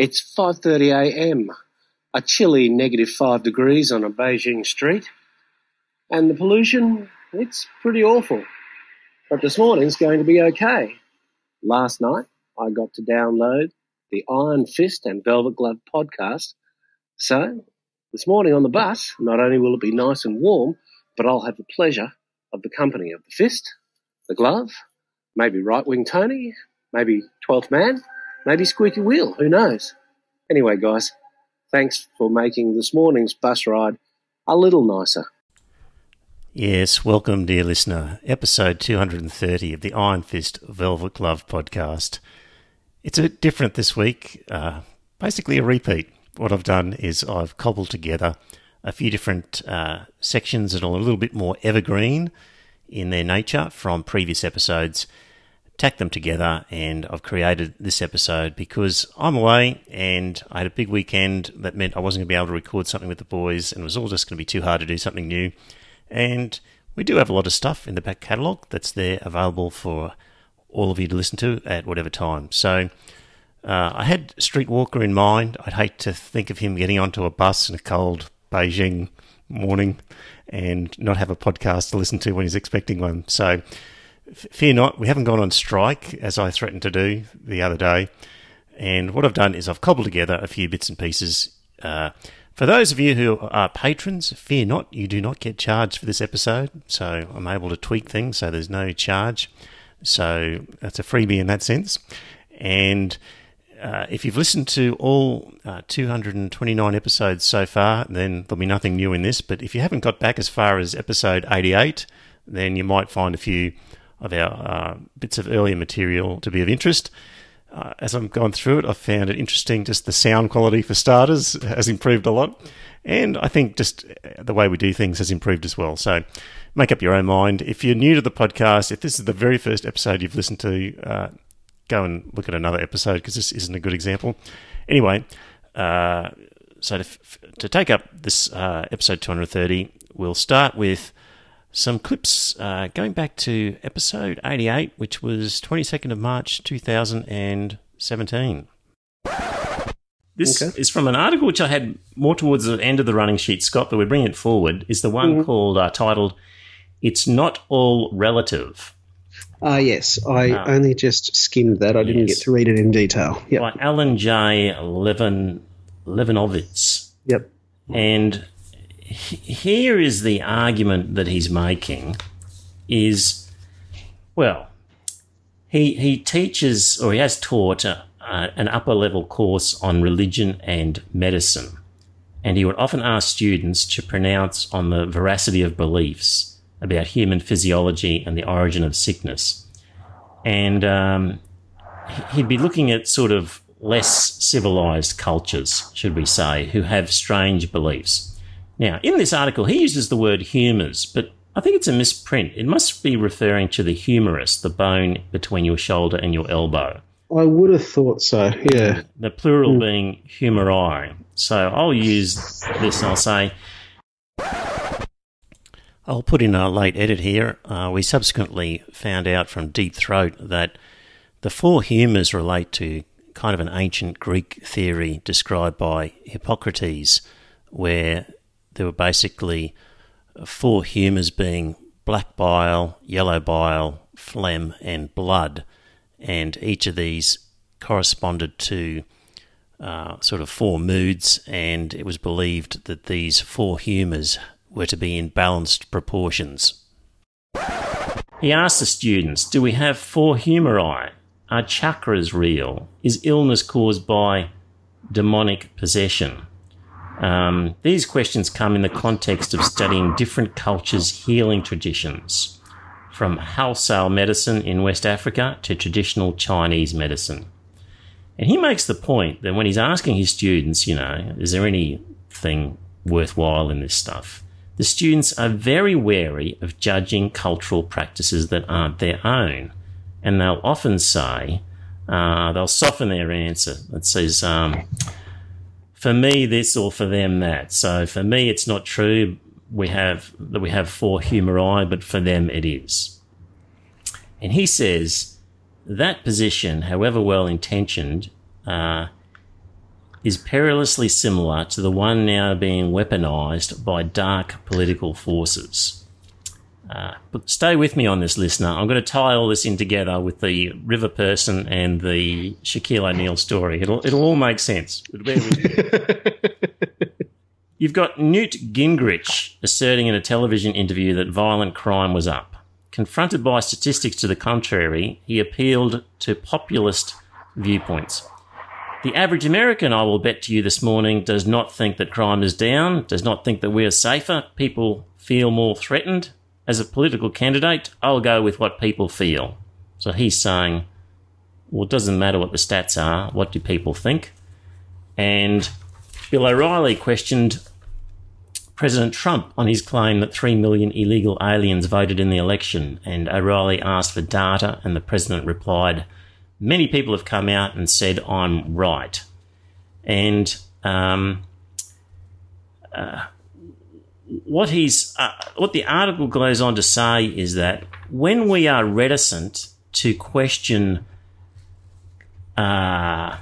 It's 5:30 a.m. A chilly negative 5 degrees on a Beijing street. And the pollution, it's pretty awful. But this morning's going to be okay. Last night I got to download the Iron Fist and Velvet Glove podcast. So, this morning on the bus, not only will it be nice and warm, but I'll have the pleasure of the company of the Fist, the Glove, maybe Right Wing Tony, maybe 12th Man, maybe Squeaky Wheel, who knows? Anyway, guys, thanks for making this morning's bus ride a little nicer. Yes, welcome, dear listener. Episode 230 of the Iron Fist Velvet Glove podcast. It's a bit different this week, uh, basically a repeat. What I've done is I've cobbled together a few different uh, sections that are a little bit more evergreen in their nature from previous episodes tacked them together, and I've created this episode because I'm away and I had a big weekend that meant I wasn't going to be able to record something with the boys, and it was all just going to be too hard to do something new. And we do have a lot of stuff in the back catalogue that's there available for all of you to listen to at whatever time. So uh, I had Street Walker in mind. I'd hate to think of him getting onto a bus in a cold Beijing morning and not have a podcast to listen to when he's expecting one. So fear not, we haven't gone on strike as I threatened to do the other day. And what I've done is I've cobbled together a few bits and pieces. Uh, for those of you who are patrons, fear not, you do not get charged for this episode. So I'm able to tweak things so there's no charge. So that's a freebie in that sense. And uh, if you've listened to all uh, 229 episodes so far, then there'll be nothing new in this. But if you haven't got back as far as episode 88, then you might find a few of our uh, bits of earlier material to be of interest. Uh, as I'm going through it, I've found it interesting. Just the sound quality, for starters, has improved a lot. And I think just uh, the way we do things has improved as well. So make up your own mind. If you're new to the podcast, if this is the very first episode you've listened to, uh, go and look at another episode because this isn't a good example. Anyway, uh, so to, to, take up this uh, episode 230, we'll start with some clips uh, going back to episode 88, which was 22nd of March 2017. This okay. is from an article which I had more towards the end of the running sheet, Scott, but we're bringing it forward. Is the one mm-hmm. called uh, titled "It's Not All Relative." Ah, uh, yes. I uh, only just skimmed that. I didn't get to read it in detail. Yep. By Alan J. Levin Levinovitz. Yep. And here is the argument that he's making is well he he teaches or he has taught a, an upper level course on religion and medicine. And he would often ask students to pronounce on the veracity of beliefs about human physiology and the origin of sickness. And um, he'd be looking at sort of less civilized cultures should we say who have strange beliefs now, in this article, he uses the word humours, but I think it's a misprint. It must be referring to the humerus, the bone between your shoulder and your elbow. I would have thought so, yeah. The plural mm. being humeri. So I'll use this and I'll say, I'll put in a late edit here. Uh, we subsequently found out from Deep Throat that the four humours relate to kind of an ancient Greek theory described by Hippocrates, where there were basically four humours being black bile, yellow bile, phlegm, and blood. And each of these corresponded to uh, sort of four moods, and it was believed that these four humours were to be in balanced proportions. He asked the students Do we have four humori? Are chakras real? Is illness caused by demonic possession? Um, these questions come in the context of studying different cultures' healing traditions, from wholesale medicine in West Africa to traditional Chinese medicine. And he makes the point that when he's asking his students, you know, is there anything worthwhile in this stuff? The students are very wary of judging cultural practices that aren't their own. And they'll often say, uh, they'll soften their answer. It says, um, for me this or for them that. So for me, it's not true. We have that we have four humori, but for them it is. And he says that position, however well intentioned, uh, is perilously similar to the one now being weaponized by dark political forces. Uh, but stay with me on this, listener. I'm going to tie all this in together with the River Person and the Shaquille O'Neal story. It'll it'll all make sense. You've got Newt Gingrich asserting in a television interview that violent crime was up. Confronted by statistics to the contrary, he appealed to populist viewpoints. The average American, I will bet to you this morning, does not think that crime is down, does not think that we are safer. People feel more threatened. As a political candidate, I'll go with what people feel. So he's saying, well, it doesn't matter what the stats are, what do people think? And Bill O'Reilly questioned President Trump on his claim that 3 million illegal aliens voted in the election, and O'Reilly asked for data, and the president replied, Many people have come out and said, I'm right. And um, uh, what he's uh, what the article goes on to say is that when we are reticent to question uh,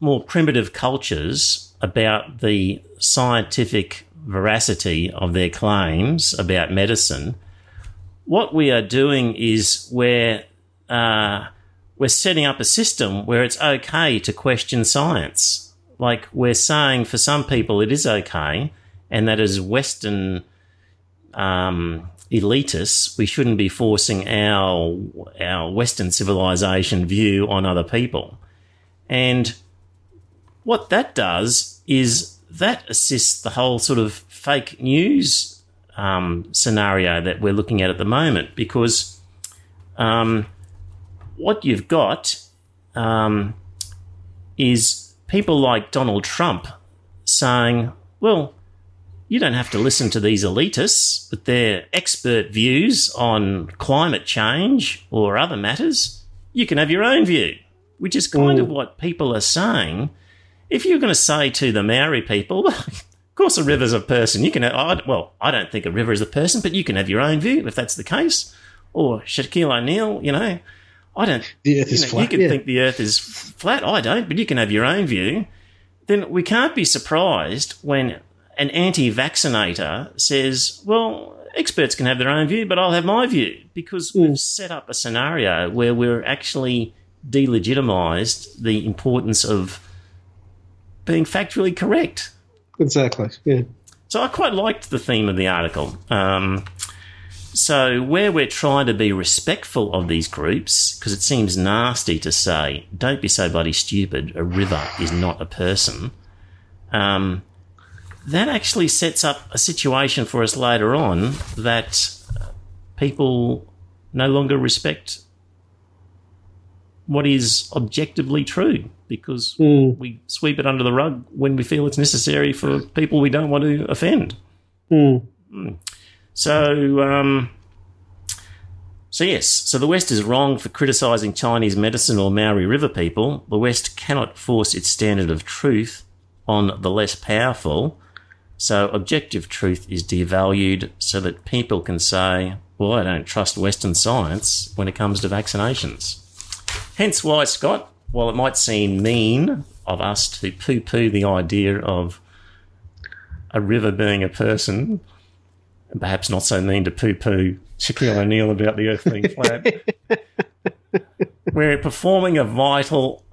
more primitive cultures about the scientific veracity of their claims about medicine, what we are doing is we're uh, we're setting up a system where it's okay to question science. Like we're saying for some people it is okay, and that as Western um, elitists, we shouldn't be forcing our our Western civilization view on other people. And what that does is that assists the whole sort of fake news um, scenario that we're looking at at the moment because um, what you've got um, is people like Donald Trump saying, well, you don't have to listen to these elitists with their expert views on climate change or other matters. You can have your own view, which is kind mm. of what people are saying. If you're going to say to the Maori people, of course, a river's a person. You can, have, well, I don't think a river is a person, but you can have your own view if that's the case. Or Shaquille O'Neal, you know, I don't. The Earth is you know, flat. You can yeah. think the Earth is flat. I don't, but you can have your own view. Then we can't be surprised when an anti vaccinator says, well, experts can have their own view, but I'll have my view because mm. we've set up a scenario where we're actually delegitimized the importance of being factually correct. Exactly. Yeah. So I quite liked the theme of the article. Um, so where we're trying to be respectful of these groups, because it seems nasty to say, "Don't be so bloody stupid." A river is not a person. Um, that actually sets up a situation for us later on that people no longer respect what is objectively true because mm. we sweep it under the rug when we feel it's necessary for people we don't want to offend. Mm. Mm. So, um, so yes, so the West is wrong for criticising Chinese medicine or Maori River people. The West cannot force its standard of truth on the less powerful so objective truth is devalued so that people can say, well, I don't trust Western science when it comes to vaccinations. Hence why, Scott, while it might seem mean of us to poo poo the idea of a river being a person, and perhaps not so mean to poo poo Shaquille O'Neal about the earth being flat, we're performing a vital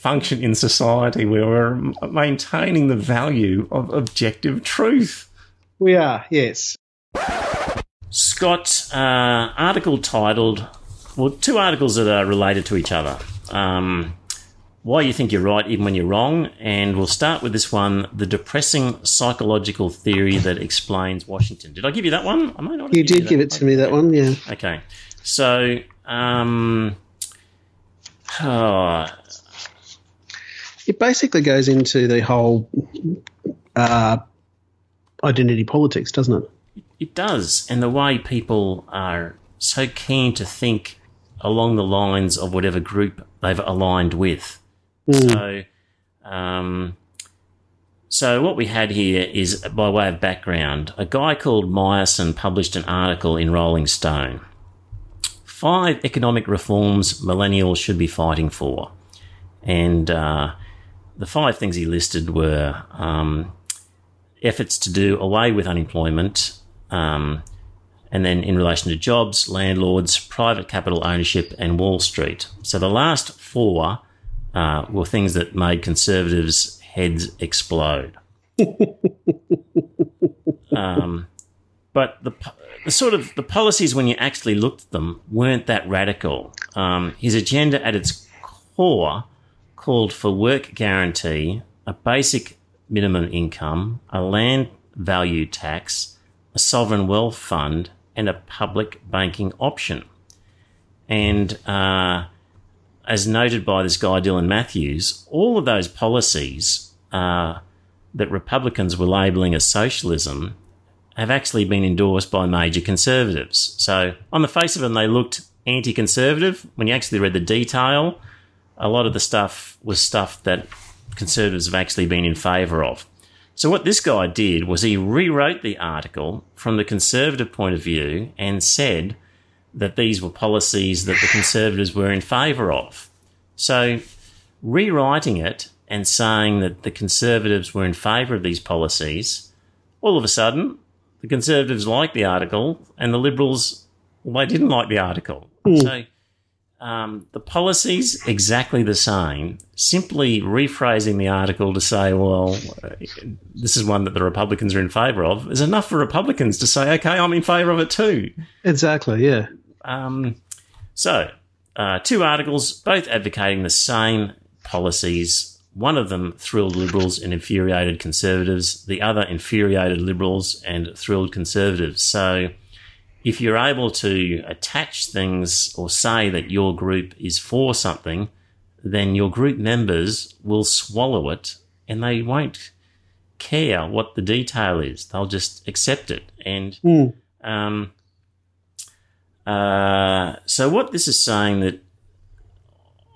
function in society where we're maintaining the value of objective truth. We are, yes. Scott, uh, article titled, well, two articles that are related to each other. Um, why you think you're right even when you're wrong. And we'll start with this one the depressing psychological theory that explains Washington. Did I give you that one? I might not you did give it to me, that one, yeah. Okay. So, um, oh, it basically goes into the whole uh, identity politics, doesn't it? It does, and the way people are so keen to think along the lines of whatever group they've aligned with. Mm. So, um, so what we had here is, by way of background, a guy called Myerson published an article in Rolling Stone. Five economic reforms millennials should be fighting for, and uh, the five things he listed were um, efforts to do away with unemployment, um, and then in relation to jobs, landlords, private capital ownership, and Wall Street. So the last four uh, were things that made conservatives' heads explode. um, but the, the, sort of the policies, when you actually looked at them, weren't that radical. Um, his agenda, at its core, called for work guarantee, a basic minimum income, a land value tax, a sovereign wealth fund, and a public banking option. And uh, as noted by this guy, Dylan Matthews, all of those policies uh, that Republicans were labelling as socialism have actually been endorsed by major conservatives. So, on the face of them, they looked anti conservative. When you actually read the detail, a lot of the stuff was stuff that conservatives have actually been in favour of. So, what this guy did was he rewrote the article from the conservative point of view and said that these were policies that the conservatives were in favour of. So, rewriting it and saying that the conservatives were in favour of these policies, all of a sudden, the conservatives liked the article and the liberals, well, they didn't like the article. Mm. So, um, the policy's exactly the same. Simply rephrasing the article to say, well, this is one that the Republicans are in favour of, is enough for Republicans to say, okay, I'm in favour of it too. Exactly, yeah. Um, so, uh, two articles, both advocating the same policies. One of them thrilled liberals and infuriated conservatives. The other infuriated liberals and thrilled conservatives. So, if you're able to attach things or say that your group is for something, then your group members will swallow it and they won't care what the detail is. They'll just accept it. And mm. um, uh, so, what this is saying that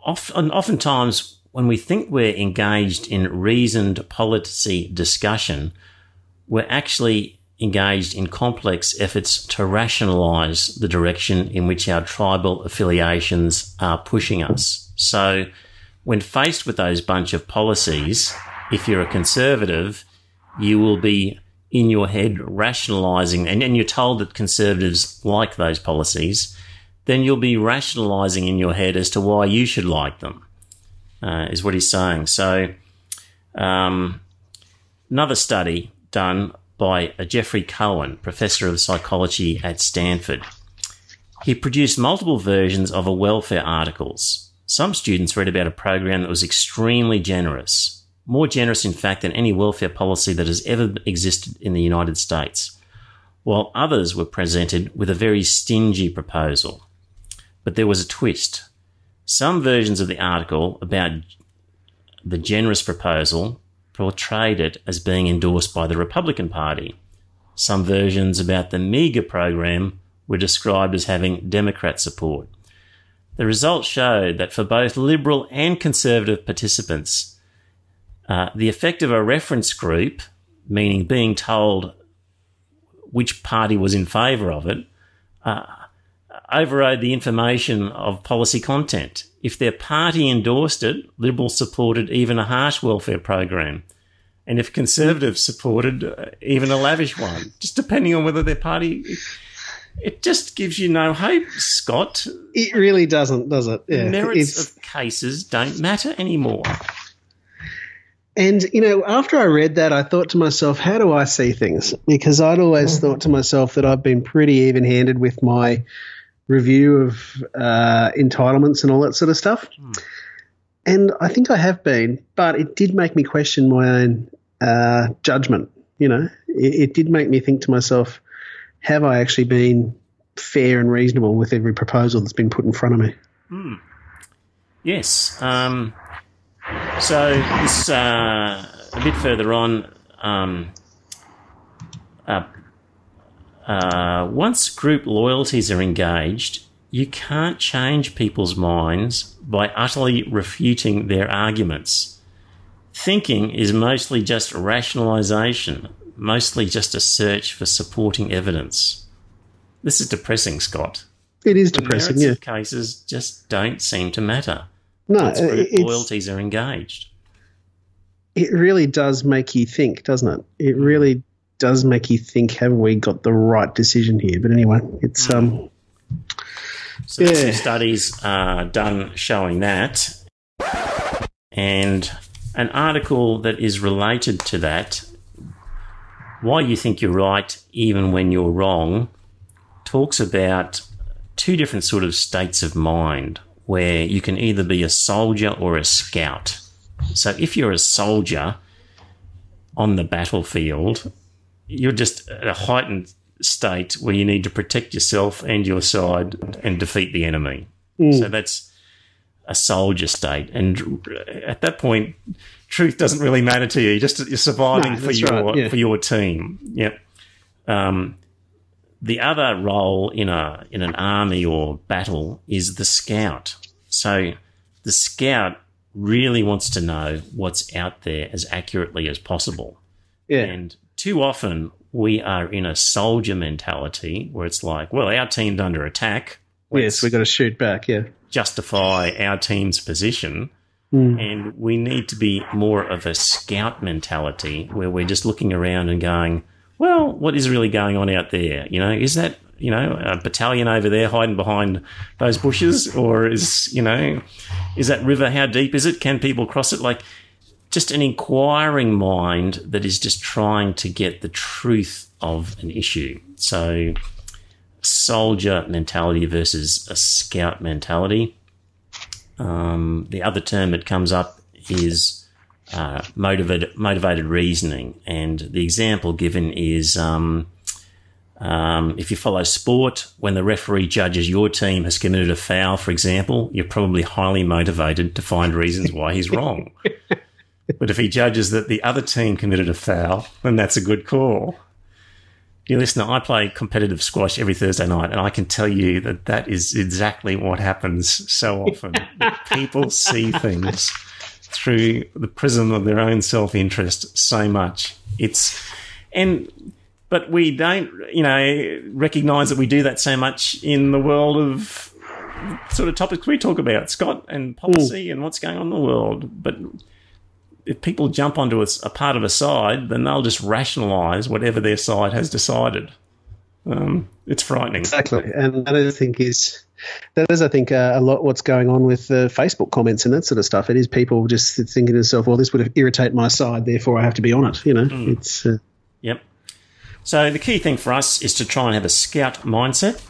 often, oftentimes when we think we're engaged in reasoned policy discussion, we're actually engaged in complex efforts to rationalize the direction in which our tribal affiliations are pushing us. So, when faced with those bunch of policies, if you're a conservative, you will be in your head rationalizing, and, and you're told that conservatives like those policies, then you'll be rationalizing in your head as to why you should like them, uh, is what he's saying. So, um, another study done by a Geoffrey Cohen, professor of psychology at Stanford. He produced multiple versions of a welfare articles. Some students read about a program that was extremely generous, more generous, in fact, than any welfare policy that has ever existed in the United States, while others were presented with a very stingy proposal. But there was a twist. Some versions of the article about the generous proposal portrayed it as being endorsed by the Republican Party. Some versions about the meager program were described as having Democrat support. The results showed that for both Liberal and Conservative participants, uh, the effect of a reference group, meaning being told which party was in favour of it, uh, overrode the information of policy content. If their party endorsed it, Liberals supported even a harsh welfare program. And if Conservatives supported uh, even a lavish one, just depending on whether their party. It just gives you no hope, Scott. It really doesn't, does it? Yeah. The merits it's... of cases don't matter anymore. And, you know, after I read that, I thought to myself, how do I see things? Because I'd always mm-hmm. thought to myself that I've been pretty even handed with my review of uh, entitlements and all that sort of stuff. Mm. And I think I have been, but it did make me question my own uh, judgment. You know, it, it, did make me think to myself, have I actually been fair and reasonable with every proposal that's been put in front of me? Mm. Yes. Um, so this uh, a bit further on. Um, uh, uh, once group loyalties are engaged, you can't change people's minds by utterly refuting their arguments. Thinking is mostly just rationalization, mostly just a search for supporting evidence. This is depressing, Scott. It is depressing, yeah. cases just don't seem to matter. No, Once group loyalties are engaged. it really does make you think, doesn't it? It really does make you think: Have we got the right decision here? But anyway, it's um. So yeah. some studies are done showing that, and an article that is related to that. Why you think you're right, even when you're wrong, talks about two different sort of states of mind where you can either be a soldier or a scout. So if you're a soldier on the battlefield, you're just at a heightened state where you need to protect yourself and your side and defeat the enemy. Mm. So that's a soldier state. And at that point, truth doesn't really matter to you. You're just you're surviving no, for your right, yeah. for your team. Yep. Um, the other role in a in an army or battle is the scout. So the scout really wants to know what's out there as accurately as possible. Yeah. And too often we are in a soldier mentality where it's like, well, our team's under attack. Let's yes, we got to shoot back. Yeah. Justify our team's position. Mm. And we need to be more of a scout mentality where we're just looking around and going, well, what is really going on out there? You know, is that you know a battalion over there hiding behind those bushes, or is you know is that river how deep is it? Can people cross it? Like just an inquiring mind that is just trying to get the truth of an issue. So soldier mentality versus a scout mentality. Um, the other term that comes up is uh, motivated motivated reasoning, and the example given is. Um, um, if you follow sport, when the referee judges your team has committed a foul, for example, you're probably highly motivated to find reasons why he's wrong. but if he judges that the other team committed a foul, then that's a good call. Dear listener, I play competitive squash every Thursday night, and I can tell you that that is exactly what happens so often. People see things through the prism of their own self interest so much. It's and but we don't, you know, recognize that we do that so much in the world of sort of topics we talk about, Scott, and policy and what's going on in the world. But if people jump onto a, a, part of a side, then they'll just rationalize whatever their side has decided. Um, it's frightening. Exactly, and that I think is that is, I think, uh, a lot what's going on with uh, Facebook comments and that sort of stuff. It is people just thinking to themselves, "Well, this would irritate my side, therefore I have to be on it." You know, mm. it's. Uh, yep. So the key thing for us is to try and have a scout mindset.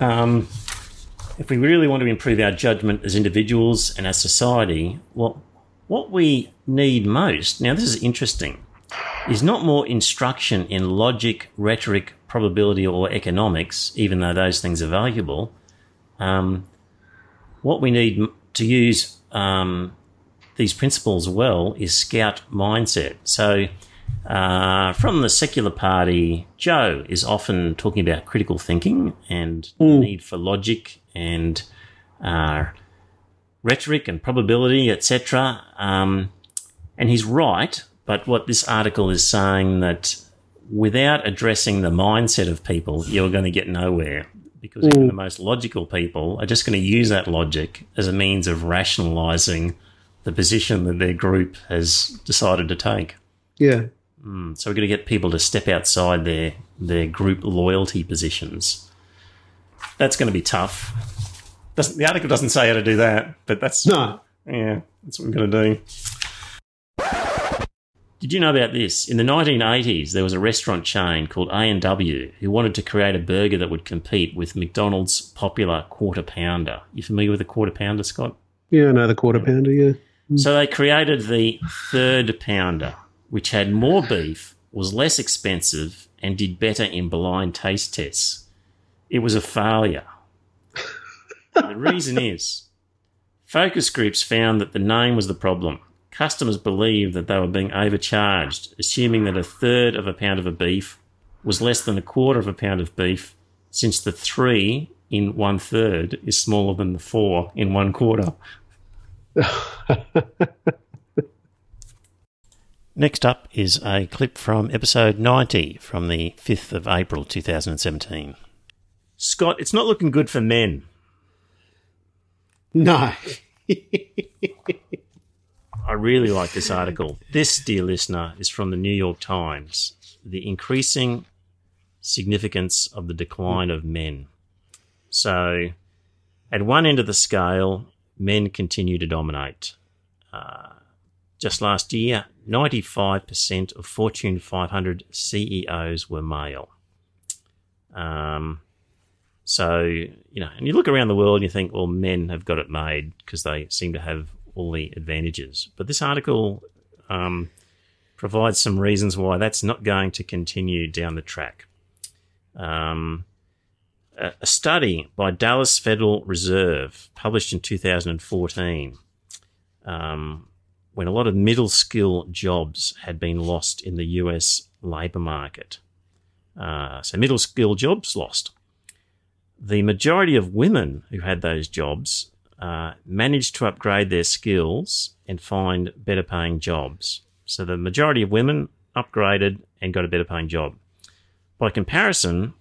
Um, if we really want to improve our judgment as individuals and as society, well, what we need most now, this is interesting, is not more instruction in logic, rhetoric, probability, or economics, even though those things are valuable um, what we need to use um, these principles well is scout mindset. So, uh, from the secular party, Joe is often talking about critical thinking and mm. the need for logic and uh, rhetoric and probability, etc. Um, and he's right, but what this article is saying that without addressing the mindset of people, you're going to get nowhere because mm. even the most logical people are just going to use that logic as a means of rationalizing the position that their group has decided to take. Yeah. Mm, so we're going to get people to step outside their their group loyalty positions. That's going to be tough. Doesn't, the article doesn't say how to do that, but that's no. Yeah, that's what we're going to do. Did you know about this? In the 1980s, there was a restaurant chain called A&W who wanted to create a burger that would compete with McDonald's popular quarter pounder. You familiar with the quarter pounder, Scott? Yeah, I know the quarter pounder, yeah. Mm. So they created the third pounder, which had more beef, was less expensive, and did better in blind taste tests. It was a failure. The reason is focus groups found that the name was the problem customers believed that they were being overcharged, assuming that a third of a pound of a beef was less than a quarter of a pound of beef, since the three in one third is smaller than the four in one quarter. Next up is a clip from episode 90 from the 5th of April 2017. Scott, it's not looking good for men. No. I really like this article. This, dear listener, is from the New York Times. The increasing significance of the decline of men. So, at one end of the scale, men continue to dominate. Uh, just last year, 95% of Fortune 500 CEOs were male. Um, so, you know, and you look around the world and you think, well, men have got it made because they seem to have all the advantages. But this article um, provides some reasons why that's not going to continue down the track. Um, a study by Dallas Federal Reserve, published in 2014, um, when a lot of middle skill jobs had been lost in the US labour market. Uh, so, middle skill jobs lost. The majority of women who had those jobs uh, managed to upgrade their skills and find better paying jobs. So, the majority of women upgraded and got a better paying job. By comparison,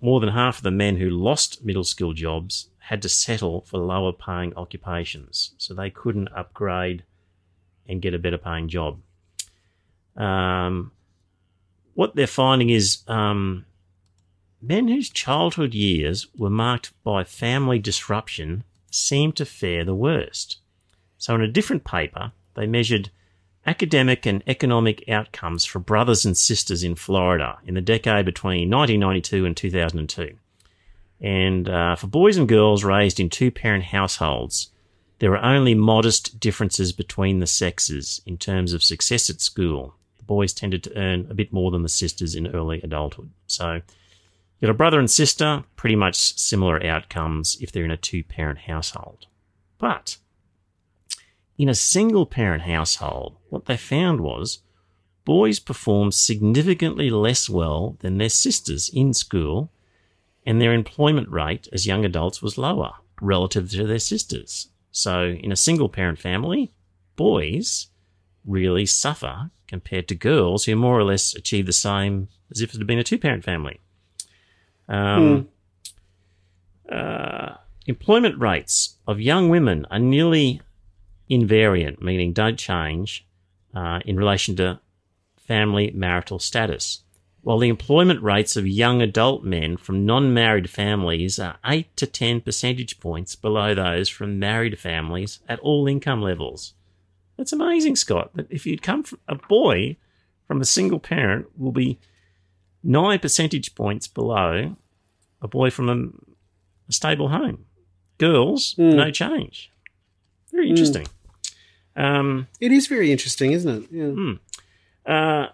more than half of the men who lost middle skill jobs had to settle for lower paying occupations. So they couldn't upgrade and get a better paying job. Um, what they're finding is um, men whose childhood years were marked by family disruption seem to fare the worst. So, in a different paper, they measured academic and economic outcomes for brothers and sisters in Florida in the decade between 1992 and 2002. And uh, for boys and girls raised in two parent households, there were only modest differences between the sexes in terms of success at school. The boys tended to earn a bit more than the sisters in early adulthood. So, you got a brother and sister, pretty much similar outcomes if they're in a two parent household. But in a single parent household, what they found was boys performed significantly less well than their sisters in school, and their employment rate as young adults was lower relative to their sisters. So, in a single parent family, boys really suffer compared to girls who more or less achieve the same as if it had been a two parent family. Um, hmm. uh, employment rates of young women are nearly invariant, meaning don't change uh, in relation to family marital status. While the employment rates of young adult men from non married families are 8 to 10 percentage points below those from married families at all income levels. That's amazing, Scott. That if you'd come from a boy from a single parent will be 9 percentage points below a boy from a, a stable home. Girls, mm. no change. Very interesting. Mm. Um, it is very interesting, isn't it? Yeah. Hmm. Uh,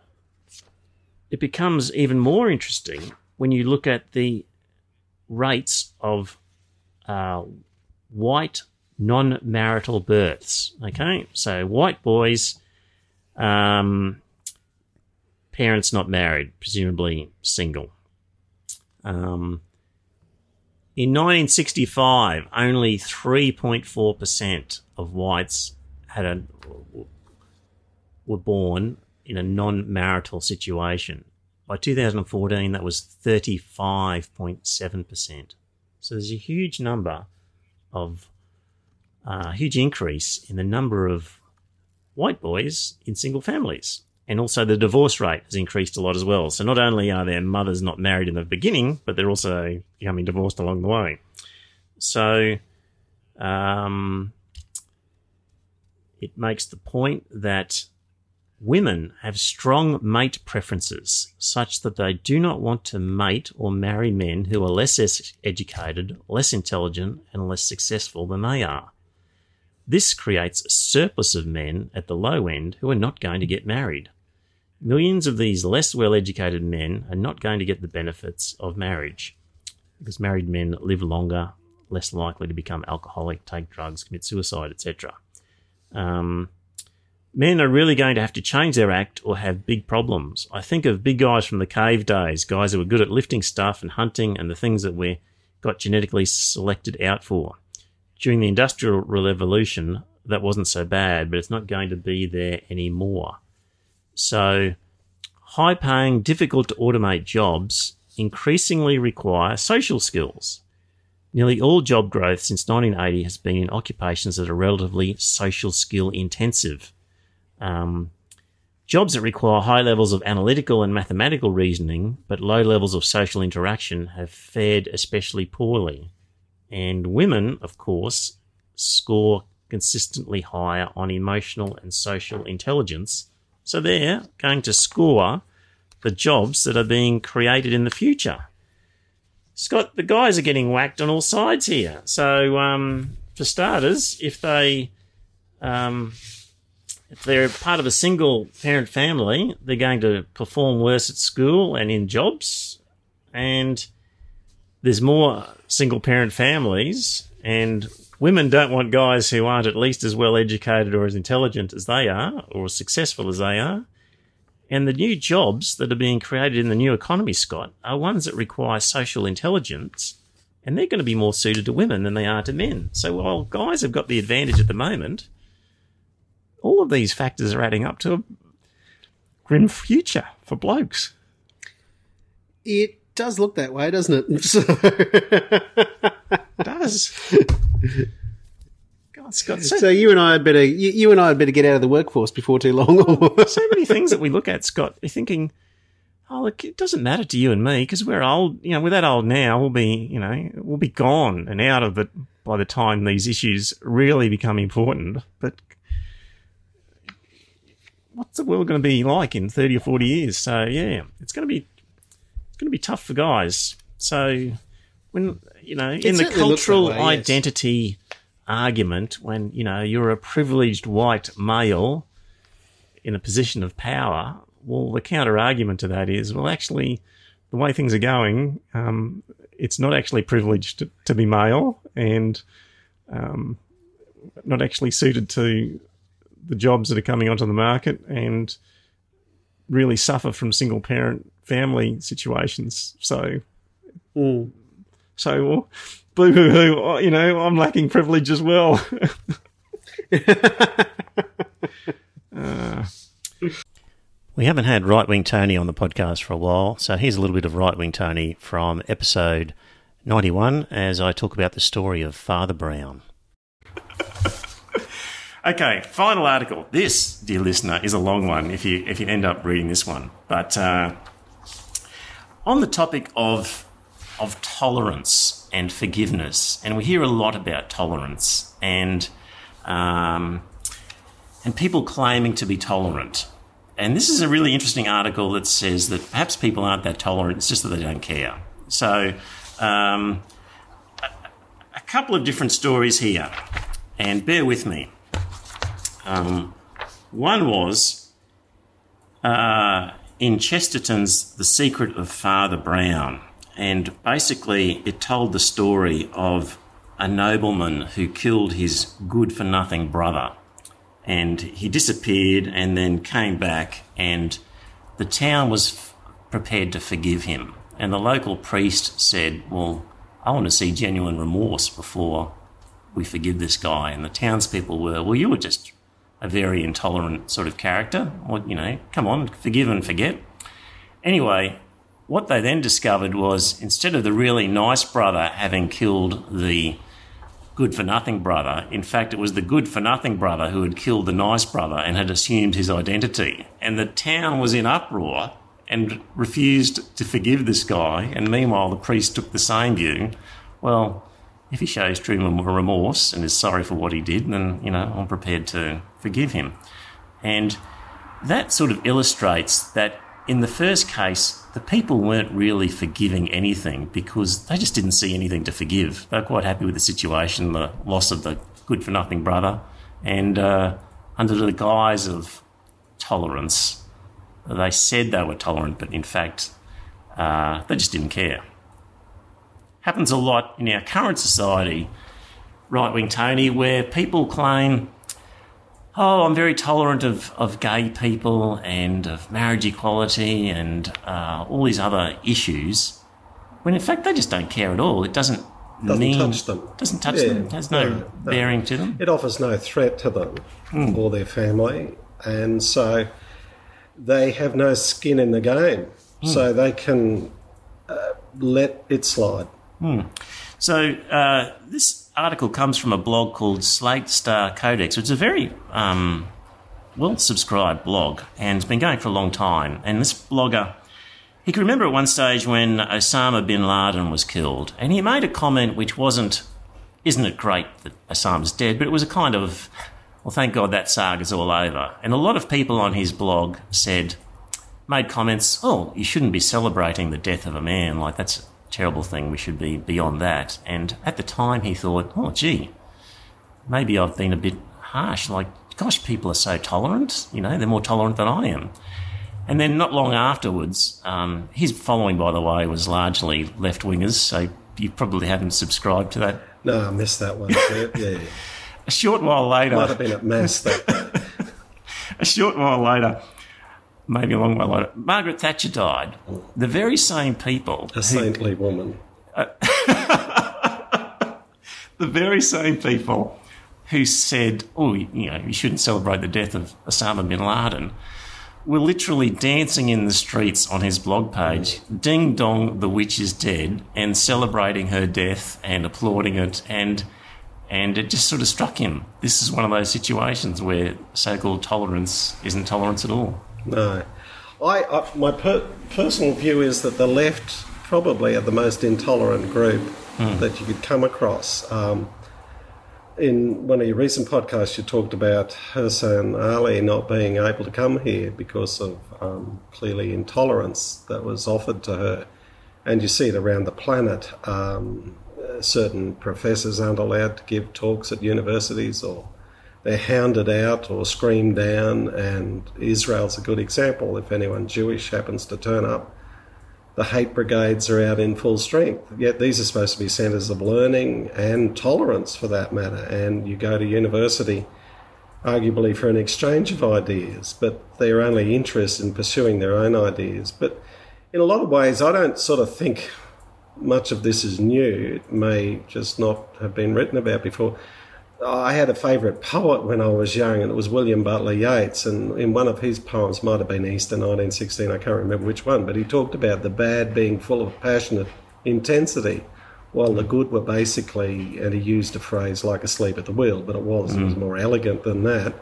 it becomes even more interesting when you look at the rates of uh, white non-marital births. Okay, so white boys, um, parents not married, presumably single. Um, in 1965, only 3.4% of whites had a were born in a non-marital situation. By 2014, that was 35.7%. So there's a huge number of uh, huge increase in the number of white boys in single families. And also the divorce rate has increased a lot as well. So not only are their mothers not married in the beginning, but they're also becoming divorced along the way. So um, it makes the point that women have strong mate preferences such that they do not want to mate or marry men who are less educated, less intelligent, and less successful than they are. This creates a surplus of men at the low end who are not going to get married. Millions of these less well educated men are not going to get the benefits of marriage because married men live longer, less likely to become alcoholic, take drugs, commit suicide, etc. Um, men are really going to have to change their act or have big problems. I think of big guys from the cave days, guys who were good at lifting stuff and hunting and the things that we got genetically selected out for. During the Industrial Revolution, that wasn't so bad, but it's not going to be there anymore. So, high paying, difficult to automate jobs increasingly require social skills. Nearly all job growth since 1980 has been in occupations that are relatively social skill intensive. Um, jobs that require high levels of analytical and mathematical reasoning, but low levels of social interaction, have fared especially poorly. And women, of course, score consistently higher on emotional and social intelligence. So they're going to score the jobs that are being created in the future. Scott, the guys are getting whacked on all sides here. So, um, for starters, if they um, if they're part of a single parent family, they're going to perform worse at school and in jobs. And there's more single parent families, and women don't want guys who aren't at least as well educated or as intelligent as they are or as successful as they are. And the new jobs that are being created in the new economy, Scott, are ones that require social intelligence, and they're going to be more suited to women than they are to men. So while guys have got the advantage at the moment, all of these factors are adding up to a grim future for blokes. It does look that way, doesn't it? It does. God, Scott, so, so you and I had better you, you and I had better get out of the workforce before too long. so many things that we look at, Scott. You're thinking, oh, look, it doesn't matter to you and me because we're old. You know, we're that old now. We'll be, you know, we'll be gone and out of it by the time these issues really become important. But what's the world going to be like in 30 or 40 years? So yeah, it's going to be going to be tough for guys. So when you know in the certainly looks that cultural way, yes. identity argument, when you know you're a privileged white male in a position of power, well, the counter argument to that is, well, actually, the way things are going, um, it's not actually privileged to, to be male and um, not actually suited to the jobs that are coming onto the market and really suffer from single parent family situations. So, Mm. so well, boo hoo hoo, you know, I'm lacking privilege as well. We haven't had Right Wing Tony on the podcast for a while, so here's a little bit of Right Wing Tony from episode 91 as I talk about the story of Father Brown. Okay, final article. This, dear listener, is a long one if you if you end up reading this one. But uh, on the topic of of tolerance and forgiveness, and we hear a lot about tolerance and um, and people claiming to be tolerant. And this is a really interesting article that says that perhaps people aren't that tolerant; it's just that they don't care. So. Um, a- a couple of different stories here, and bear with me. Um, one was uh, in Chesterton's The Secret of Father Brown. And basically, it told the story of a nobleman who killed his good for nothing brother. And he disappeared and then came back, and the town was f- prepared to forgive him. And the local priest said, Well, I want to see genuine remorse before we forgive this guy. And the townspeople were, Well, you were just a very intolerant sort of character. Well, you know, come on, forgive and forget. Anyway, what they then discovered was instead of the really nice brother having killed the good for nothing brother, in fact, it was the good for nothing brother who had killed the nice brother and had assumed his identity. And the town was in uproar and refused to forgive this guy. And meanwhile, the priest took the same view. Well, if he shows true remorse and is sorry for what he did, then, you know, I'm prepared to forgive him. And that sort of illustrates that in the first case, the people weren't really forgiving anything because they just didn't see anything to forgive. They were quite happy with the situation, the loss of the good for nothing brother, and uh, under the guise of tolerance, they said they were tolerant, but in fact, uh, they just didn't care. Happens a lot in our current society, right wing Tony, where people claim oh, I'm very tolerant of, of gay people and of marriage equality and uh, all these other issues, when in fact they just don't care at all. It doesn't, Doesn't mean, touch them. Doesn't touch Yeah, them. Has no, no, bearing to them. It offers no threat to them or their family, and so they have no skin in the game, so they can uh, let it slide. So uh, this article comes from a blog called Slate Star Codex, which is a very um, well subscribed blog and it's been going for a long time. And this blogger, he can remember at one stage when Osama bin Laden was killed, and he made a comment which wasn't, isn't it great that Osama's dead, but it was a kind of, well, thank God that saga's all over. And a lot of people on his blog said, made comments, oh, you shouldn't be celebrating the death of a man. Like, that's terrible thing. We should be beyond that. And at the time, he thought, oh, gee, maybe I've been a bit harsh. Like, gosh, people are so tolerant. You know, they're more tolerant than I am. And then not long afterwards, um, his following, by the way, was largely left wingers. So you probably haven't subscribed to that. No, I missed that one. yeah. A short while later, Might have been at mass that a short while later, maybe a long while later, Margaret Thatcher died. The very same people, a saintly woman. Uh, the very same people who said, "Oh, you know, you shouldn't celebrate the death of Osama bin Laden," were literally dancing in the streets on his blog page, "Ding dong, the witch is dead," and celebrating her death and applauding it and. And it just sort of struck him. This is one of those situations where so-called tolerance isn't tolerance at all. No. I, I my per, personal view is that the left probably are the most intolerant group that you could come across. Um, in one of your recent podcasts, you talked about Hassan Ali not being able to come here because of um, clearly intolerance that was offered to her. And you see it around the planet. Um, certain professors aren't allowed to give talks at universities or they're hounded out or screamed down. And Israel's a good example. If anyone Jewish happens to turn up, the hate brigades are out in full strength. Yet these are supposed to be centres of learning and tolerance for that matter. And you go to university arguably for an exchange of ideas, but they're only interested in pursuing their own ideas. But in a lot of ways, I don't sort of think much of this is new. It may just not have been written about before. I had a favourite poet when I was young, and it was William Butler Yeats. And in one of his poems, might have been Easter 1916, I can't remember which one, but he talked about the bad being full of passionate intensity, while the good were basically, and he used a phrase like asleep at the wheel, but it was, it was more elegant than that.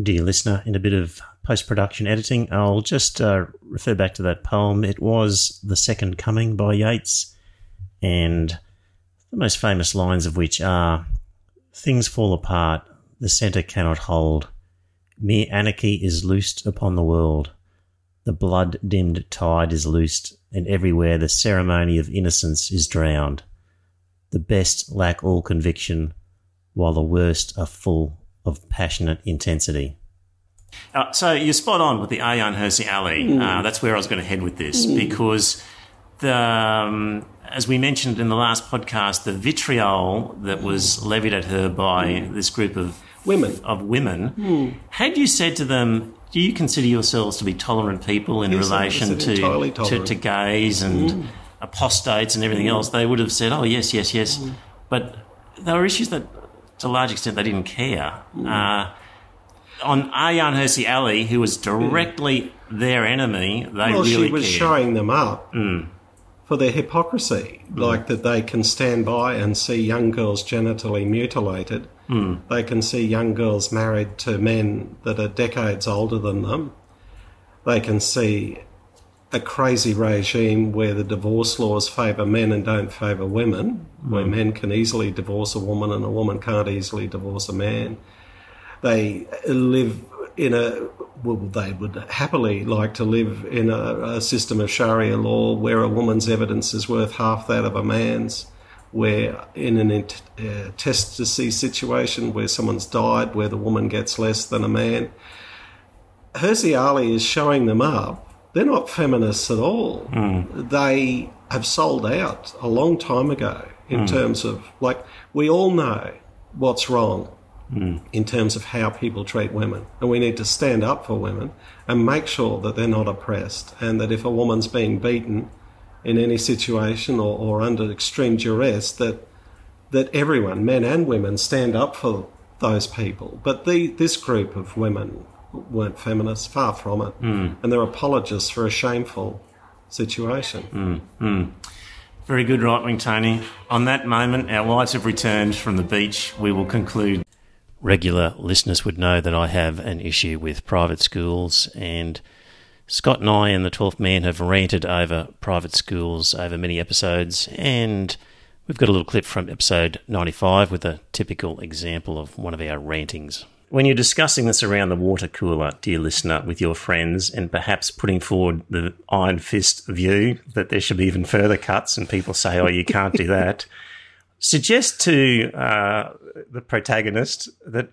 Dear listener, in a bit of post production editing, I'll just uh, refer back to that poem. It was The Second Coming by Yeats, and the most famous lines of which are Things fall apart, the centre cannot hold. Mere anarchy is loosed upon the world. The blood dimmed tide is loosed, and everywhere the ceremony of innocence is drowned. The best lack all conviction, while the worst are full of passionate intensity. Uh, so you're spot on with the Ayaan Hirsi Ali. Uh, that's where I was going to head with this because the, um, as we mentioned in the last podcast, the vitriol that was levied at her by this group of Women. of women. Hmm. Had you said to them, "Do you consider yourselves to be tolerant people in Yes, relation to, to to gays and hmm. apostates and everything hmm. else?" They would have said, "Oh yes, yes, yes," but there were issues that, to a large extent, they didn't care. Uh, on Ayaan Hirsi Ali, who was directly their enemy, they well, really she was cared. showing them up for their hypocrisy, mm. like that they can stand by and see young girls genitally mutilated. Mm. They can see young girls married to men that are decades older than them. They can see a crazy regime where the divorce laws favour men and don't favour women, where mm. men can easily divorce a woman and a woman can't easily divorce a man they live in a well, they would happily like to live in a, a system of Sharia law where a woman's evidence is worth half that of a man's, where in an int- uh, testacy situation where someone's died, where the woman gets less than a man. Hirsi Ali is showing them up. They're not feminists at all. They have sold out a long time ago in terms of, like, we all know what's wrong in terms of how people treat women. And we need to stand up for women and make sure that they're not oppressed and that if a woman's being beaten in any situation or, or under extreme duress, that that everyone, men and women, stand up for those people. But the, this group of women weren't feminists, far from it. Hmm. And they're apologists for a shameful situation. Hmm. Hmm. Very good, right wing Tony. On that moment, our wives have returned from the beach. We will conclude. Regular listeners would know that I have an issue with private schools, and Scott and I and the 12th Man have ranted over private schools over many episodes, and we've got a little clip from episode 95 with a typical example of one of our rantings. When you're discussing this around the water cooler, dear listener, with your friends, and perhaps putting forward the iron fist view that there should be even further cuts, and people say, oh, you can't do that, suggest to uh, the protagonist that,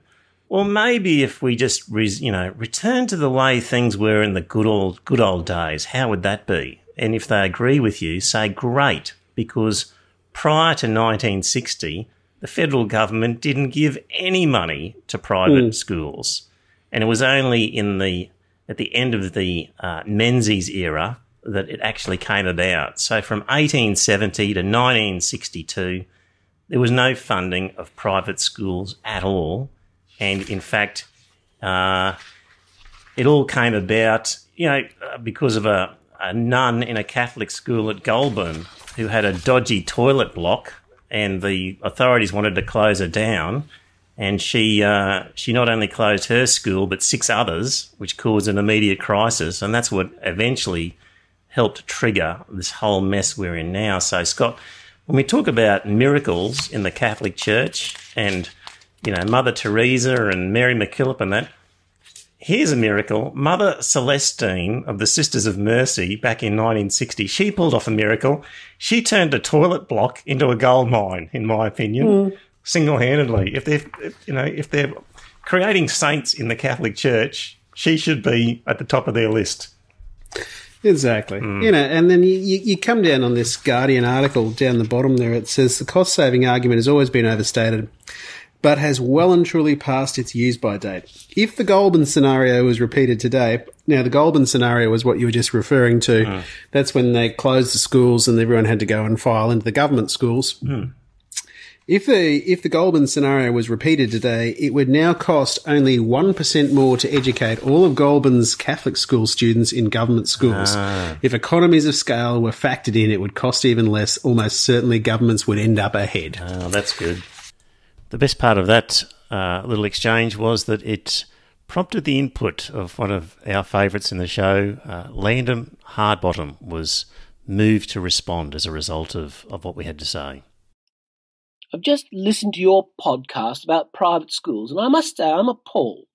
well, maybe if we just, res- you know, return to the way things were in the good old, good old days, how would that be? And if they agree with you, say, great, because prior to 1960, the federal government didn't give any money to private mm. schools, and it was only in the at the end of the uh, Menzies era that it actually came about. So from 1870 to 1962, there was no funding of private schools at all, and in fact, uh, it all came about, you know, because of a, a nun in a Catholic school at Goulburn who had a dodgy toilet block and the authorities wanted to close her down. And she uh, she not only closed her school but six others, which caused an immediate crisis, and that's what eventually helped trigger this whole mess we're in now. So, Scott, when we talk about miracles in the Catholic Church and you know Mother Teresa and Mary MacKillop and that, Here's a miracle. Mother Celestine of the Sisters of Mercy back in 1960, she pulled off a miracle. She turned a toilet block into a gold mine, in my opinion, mm. single-handedly. If they're, you know, if they're creating saints in the Catholic Church, she should be at the top of their list. Exactly. Mm. You know, and then you, you come down on this Guardian article down the bottom there. It says the cost saving argument has always been overstated but has well and truly passed its use by date. If the Goulburn scenario was repeated today, now the Goulburn scenario was what you were just referring to. Mm. That's when they closed the schools and everyone had to go and file into the government schools. Mm. If the if the Goulburn scenario was repeated today, it would now cost only one percent more to educate all of Goulburn's Catholic school students in government schools. Ah. If economies of scale were factored in, it would cost even less. Almost certainly, governments would end up ahead. Oh, that's good. The best part of that uh, little exchange was that it prompted the input of one of our favourites in the show. Uh, Landon Hardbottom was moved to respond as a result of, of what we had to say. I've just listened to your podcast about private schools, and I must say I'm appalled.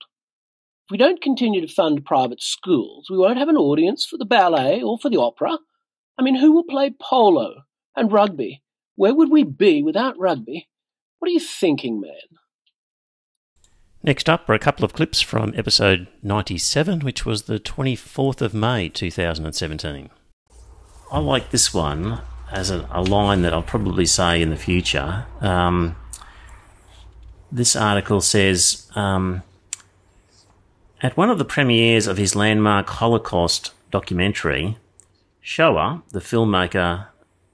If we don't continue to fund private schools, we won't have an audience for the ballet or for the opera. I mean, who will play polo and rugby? Where would we be without rugby? What are you thinking, man? Next up are a couple of clips from episode 97, which was the 24th of May 2017. I like this one as a, a line that I'll probably say in the future. Um, this article says um, At one of the premieres of his landmark Holocaust documentary, Shoah, the filmmaker,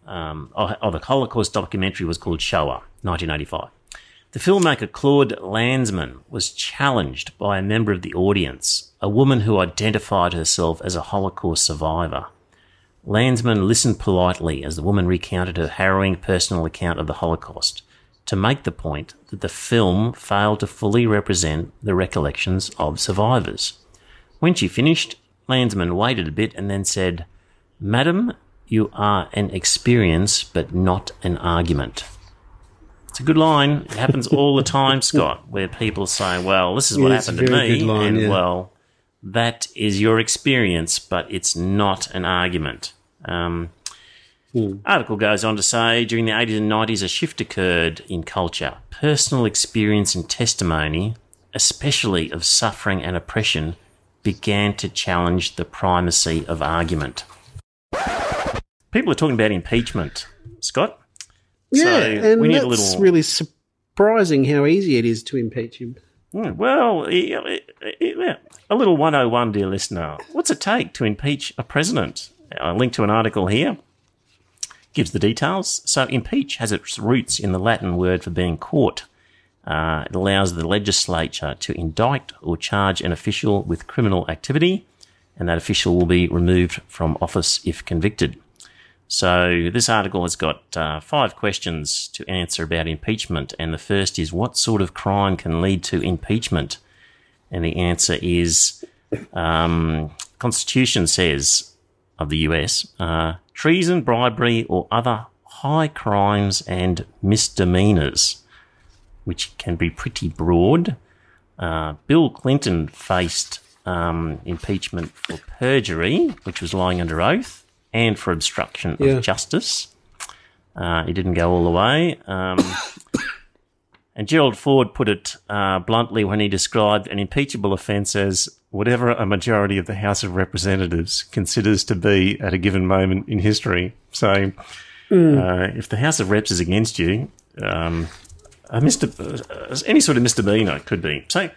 um, oh, the Holocaust documentary was called Shoah 1985. The filmmaker Claude Lanzmann was challenged by a member of the audience, a woman who identified herself as a Holocaust survivor. Lanzmann listened politely as the woman recounted her harrowing personal account of the Holocaust to make the point that the film failed to fully represent the recollections of survivors. When she finished, Lanzmann waited a bit and then said, Madam, you are an experience but not an argument. It's a good line. It happens all the time, Scott, where people say, "Well, this is what yeah, happened to me," line, and yeah. well, that is your experience, but it's not an argument. Um, hmm. Article goes on to say during the 80s and 90s, a shift occurred in culture. Personal experience and testimony, especially of suffering and oppression, began to challenge the primacy of argument. People are talking about impeachment, Scott. Yeah, so and we need that's a little... really surprising how easy it is to impeach him. Hmm, well, yeah, a little 101, dear listener. What's it take to impeach a president? A link to an article here gives the details. So, impeach has its roots in the Latin word for being caught. Uh, it allows the legislature to indict or charge an official with criminal activity, and that official will be removed from office if convicted. So this article has got uh, five questions to answer about impeachment, and the first is what sort of crime can lead to impeachment? And the answer is um, Constitution says of the US uh, treason, bribery, or other high crimes and misdemeanors, which can be pretty broad. Uh, Bill Clinton faced um, impeachment for perjury, which was lying under oath, and for obstruction Yeah. of justice. Uh, he didn't go all the way. Um, and Gerald Ford put it uh, bluntly when he described an impeachable offence as whatever a majority of the House of Representatives considers to be at a given moment in history. So, uh, if the House of Reps is against you, um, a mister, uh, any sort of misdemeanor could be. So,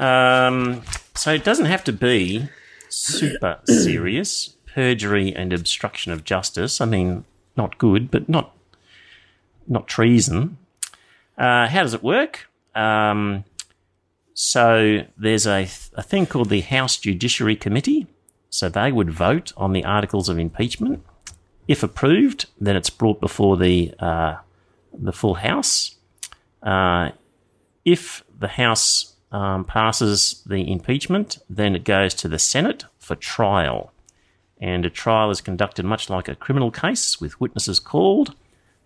um, so it doesn't have to be super serious. Perjury and obstruction of justice. I mean, not good, but not not treason. Uh, how does it work? Um, so there's a, a thing called the House Judiciary Committee. So they would vote on the articles of impeachment. If approved, then it's brought before the uh, the full House. Uh, if the House um, passes the impeachment, then it goes to the Senate for trial. And a trial is conducted much like a criminal case with witnesses called,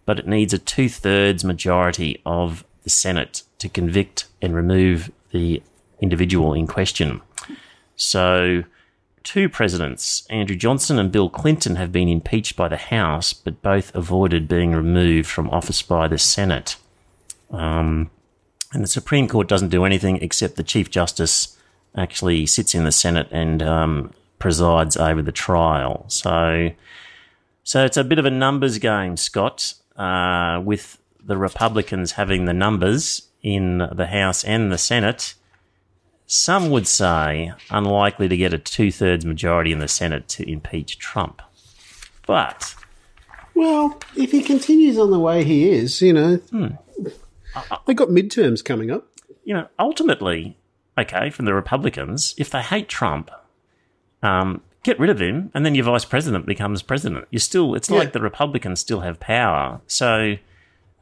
but it needs a two thirds majority of the Senate to convict and remove the individual in question. So, two presidents, Andrew Johnson and Bill Clinton, have been impeached by the House, but both avoided being removed from office by the Senate. Um, and the Supreme Court doesn't do anything except the Chief Justice actually sits in the Senate and um, presides over the trial. So, so it's a bit of a numbers game, Scott, uh, with the Republicans having the numbers in the House and the Senate. Some would say unlikely to get a two thirds majority in the Senate to impeach Trump. But Well, if he continues on the way he is, you know, they've got midterms coming up. you know, ultimately, okay, from the Republicans, if they hate Trump, um, get rid of him, and then your vice president becomes president. You still, it's Yeah. like the Republicans still have power. So,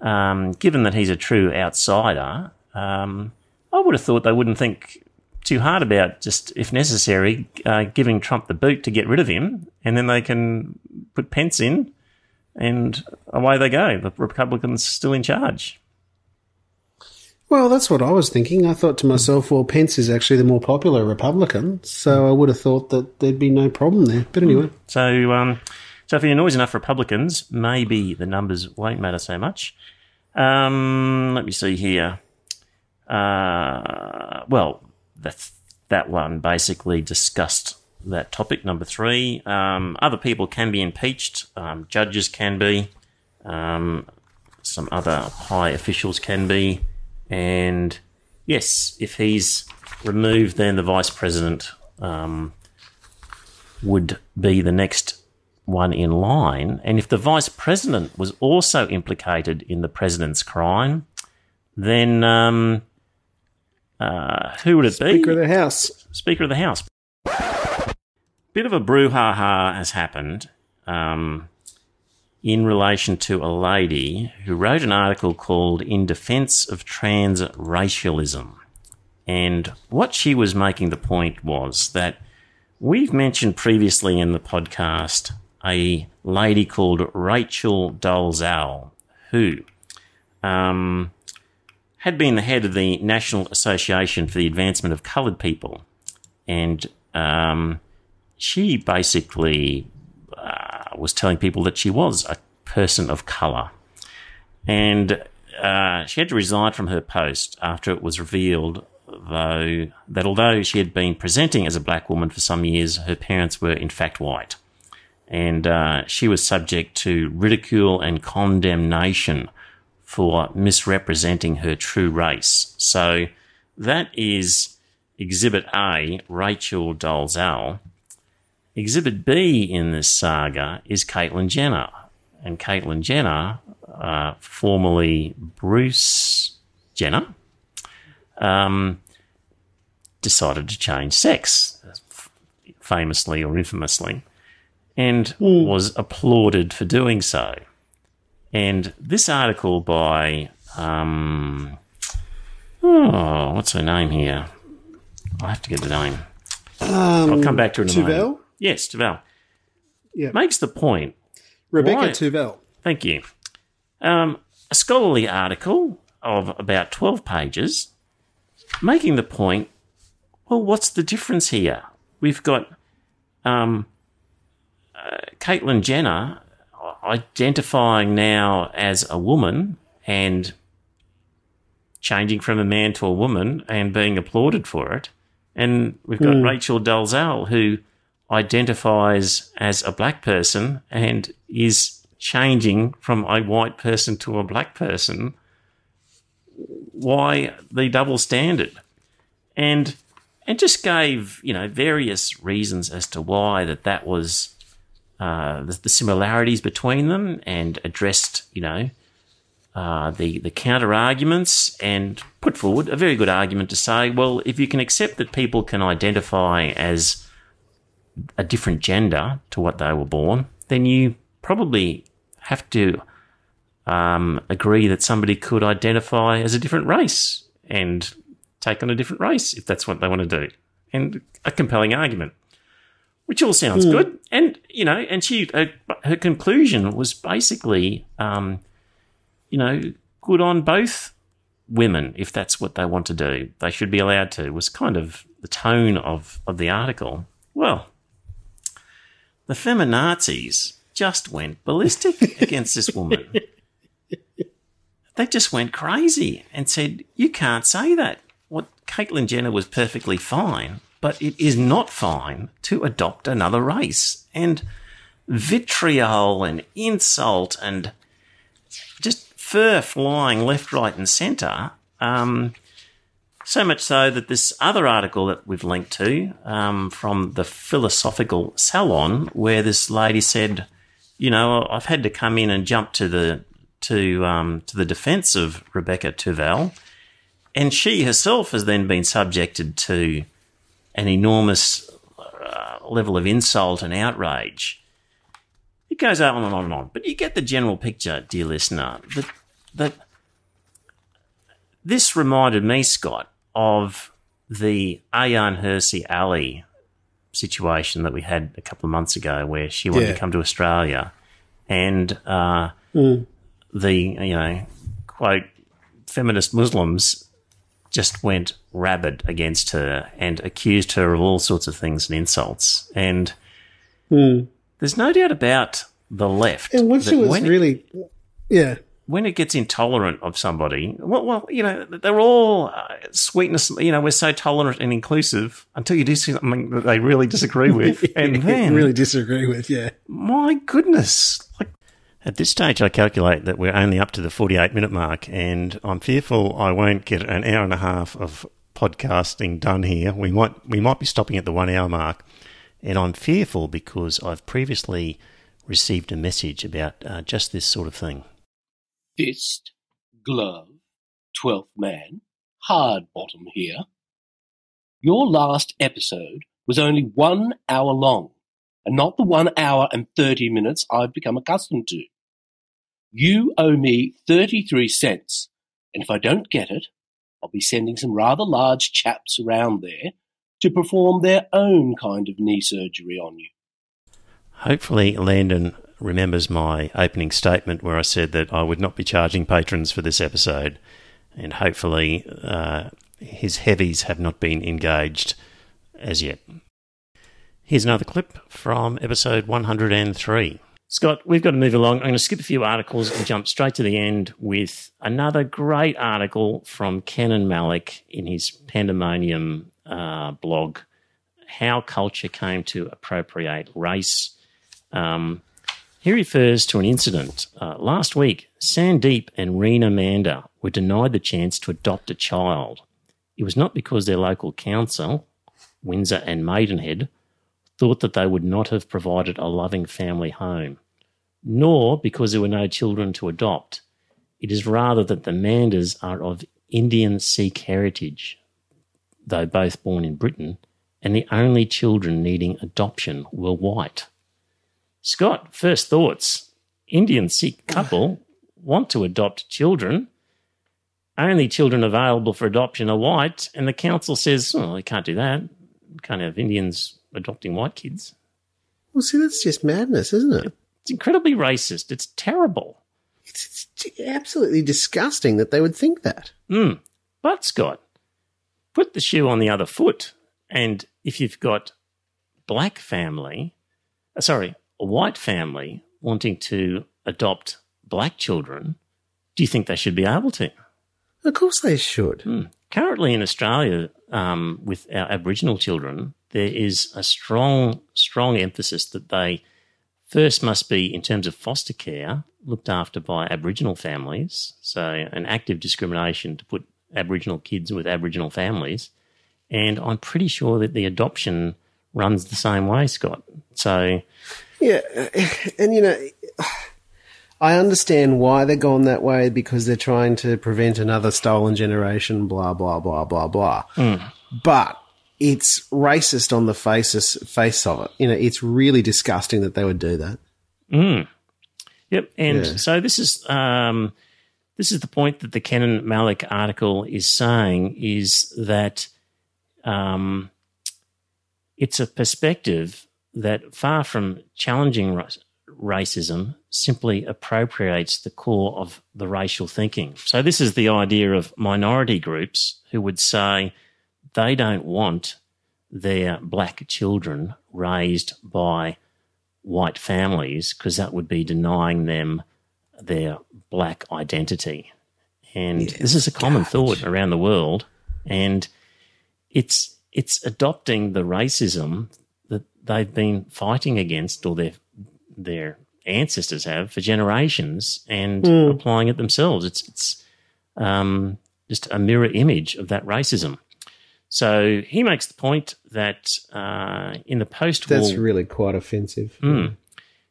um, given that he's a true outsider, um, I would have thought they wouldn't think too hard about just, if necessary, uh, giving Trump the boot to get rid of him, and then they can put Pence in, and away they go. The Republicans still in charge. Well, that's what I was thinking. I thought to myself, well, Pence is actually the more popular Republican, so I would have thought that there'd be no problem there. But anyway, So, um, so if he annoys enough Republicans, maybe the numbers won't matter so much. Um, let me see here. Uh, well, that that one basically discussed that topic. Number three, um, other people can be impeached. Um, judges can be. Um, some other high officials can be. And yes, if he's removed, then the vice president um, would be the next one in line. And if the vice president was also implicated in the president's crime, then um, uh, who would it be? Speaker of the House. Speaker of the House. Bit of a brouhaha has happened um, in relation to a lady who wrote an article called In Defense of Trans Racialism. And what she was making the point was that we've mentioned previously in the podcast a lady called Rachel Dolezal, who um, had been the head of the National Association for the Advancement of Coloured People. And um, she basically uh, was telling people that she was a person of colour. And uh, she had to resign from her post after it was revealed, though, that although she had been presenting as a black woman for some years, her parents were in fact white. And uh, she was subject to ridicule and condemnation for misrepresenting her true race. So that is Exhibit A, Rachel Dolezal. Exhibit B in this saga is Caitlyn Jenner. And Caitlyn Jenner, uh, formerly Bruce Jenner, um, decided to change sex, famously or infamously. and was applauded for doing so. And this article by, um, oh, what's her name here? I have to get the name. I'll come back to it in a Tuvel? moment. Yes, Tuvel. Yeah. Makes the point Rebecca Why? Tuvel. Thank you. Um, a scholarly article of about 12 pages making the point well, what's the difference here? We've got um, uh, Caitlyn Jenner identifying now as a woman and changing from a man to a woman and being applauded for it. And we've got Rachel Dolezal, who identifies as a black person and is changing from a white person to a black person. Why the double standard? And and just gave you know various reasons as to why that that was uh, the, the similarities between them, and addressed you know uh, the the counter arguments and put forward a very good argument to say, well, if you can accept that people can identify as a different gender to what they were born, then you probably have to um, agree that somebody could identify as a different race and take on a different race if that's what they want to do. And a compelling argument, which all sounds good. And, you know, and she, her, her conclusion was basically, um, you know, good on both women if that's what they want to do. They should be allowed to, was kind of the tone of, of the article. Well, the feminazis just went ballistic against this woman. They just went crazy and said, You can't say that. What Caitlyn Jenner was perfectly fine, but it is not fine to adopt another race. And vitriol and insult and just fur flying left, right, and centre. Um, so much so that this other article that we've linked to um, from the Philosophical Salon, where this lady said, "You know, I've had to come in and jump to the to um, to the defence of Rebecca Tuvel, and she herself has then been subjected to an enormous uh, level of insult and outrage." It goes on and on and on, but you get the general picture, dear listener. That that this reminded me, Scott, of the Ayaan Hirsi Ali situation that we had a couple of months ago, where she wanted Yeah. to come to Australia, and uh, the you know quote feminist Muslims just went rabid against her and accused her of all sorts of things and insults. And there's no doubt about the left. And when she was really, yeah, when it gets intolerant of somebody, well, well you know, they're all uh, sweetness. You know, we're so tolerant and inclusive until you do something that they really disagree with, and then really disagree with, yeah. my goodness, like At this stage, I calculate that we're only up to the 48 minute mark, and I'm fearful I won't get an hour and a half of podcasting done here. We might we might be stopping at the one hour mark, and I'm fearful because I've previously received a message about uh, just this sort of thing. Fist, glove, twelfth man, hard bottom here. Your last episode was only one hour long, and not the one hour and thirty minutes I've become accustomed to. You owe me thirty-three cents, and if I don't get it, I'll be sending some rather large chaps around there to perform their own kind of knee surgery on you. Hopefully, Landon remembers my opening statement where I said that I would not be charging patrons for this episode, and hopefully, uh, his heavies have not been engaged as yet. Here's another clip from episode 103. Scott, we've got to move along. I'm going to skip a few articles and jump straight to the end with another great article from Kenan Malik in his Pandemonium uh, blog, How Culture Came to Appropriate Race. Um, he refers to an incident. Uh, last week, Sandeep and Reena Mander were denied the chance to adopt a child. It was not because their local council, Windsor and Maidenhead, thought that they would not have provided a loving family home, nor because there were no children to adopt. It is rather that the Manders are of Indian Sikh heritage, though both born in Britain, and the only children needing adoption were white. Scott, first thoughts. Indian Sikh couple want to adopt children. Only children available for adoption are white, and the council says, oh, we can't do that. We can't have Indians adopting white kids. Well, see, that's just madness, isn't it? It's incredibly racist. It's terrible. It's, it's absolutely disgusting that they would think that. Mm. But, Scott, put the shoe on the other foot. And if you've got black family, uh, sorry, a white family wanting to adopt black children, do you think they should be able to? Of course they should. Mm. Currently in Australia, um, with our Aboriginal children, there is a strong, strong emphasis that they first must be, in terms of foster care, looked after by Aboriginal families. So, an active discrimination to put Aboriginal kids with Aboriginal families. And I'm pretty sure that the adoption runs the same way, Scott. So, yeah, and you know, I understand why they're gone that way because they're trying to prevent another stolen generation. Blah blah blah blah blah. Mm. But it's racist on the faces face of it. You know, it's really disgusting that they would do that. Mm. Yep, and Yeah. so this is um, this is the point that the Kenan Malik article is saying is that um, it's a perspective that, far from challenging ra- racism, simply appropriates the core of the racial thinking. So this is the idea of minority groups who would say they don't want their black children raised by white families because that would be denying them their black identity. And this is a common thought around the world. And it's it's adopting the racism they've been fighting against or their their ancestors have for generations and applying it themselves. It's it's um, just a mirror image of that racism. So he makes the point that uh, in the post-war That's really quite offensive. Mm.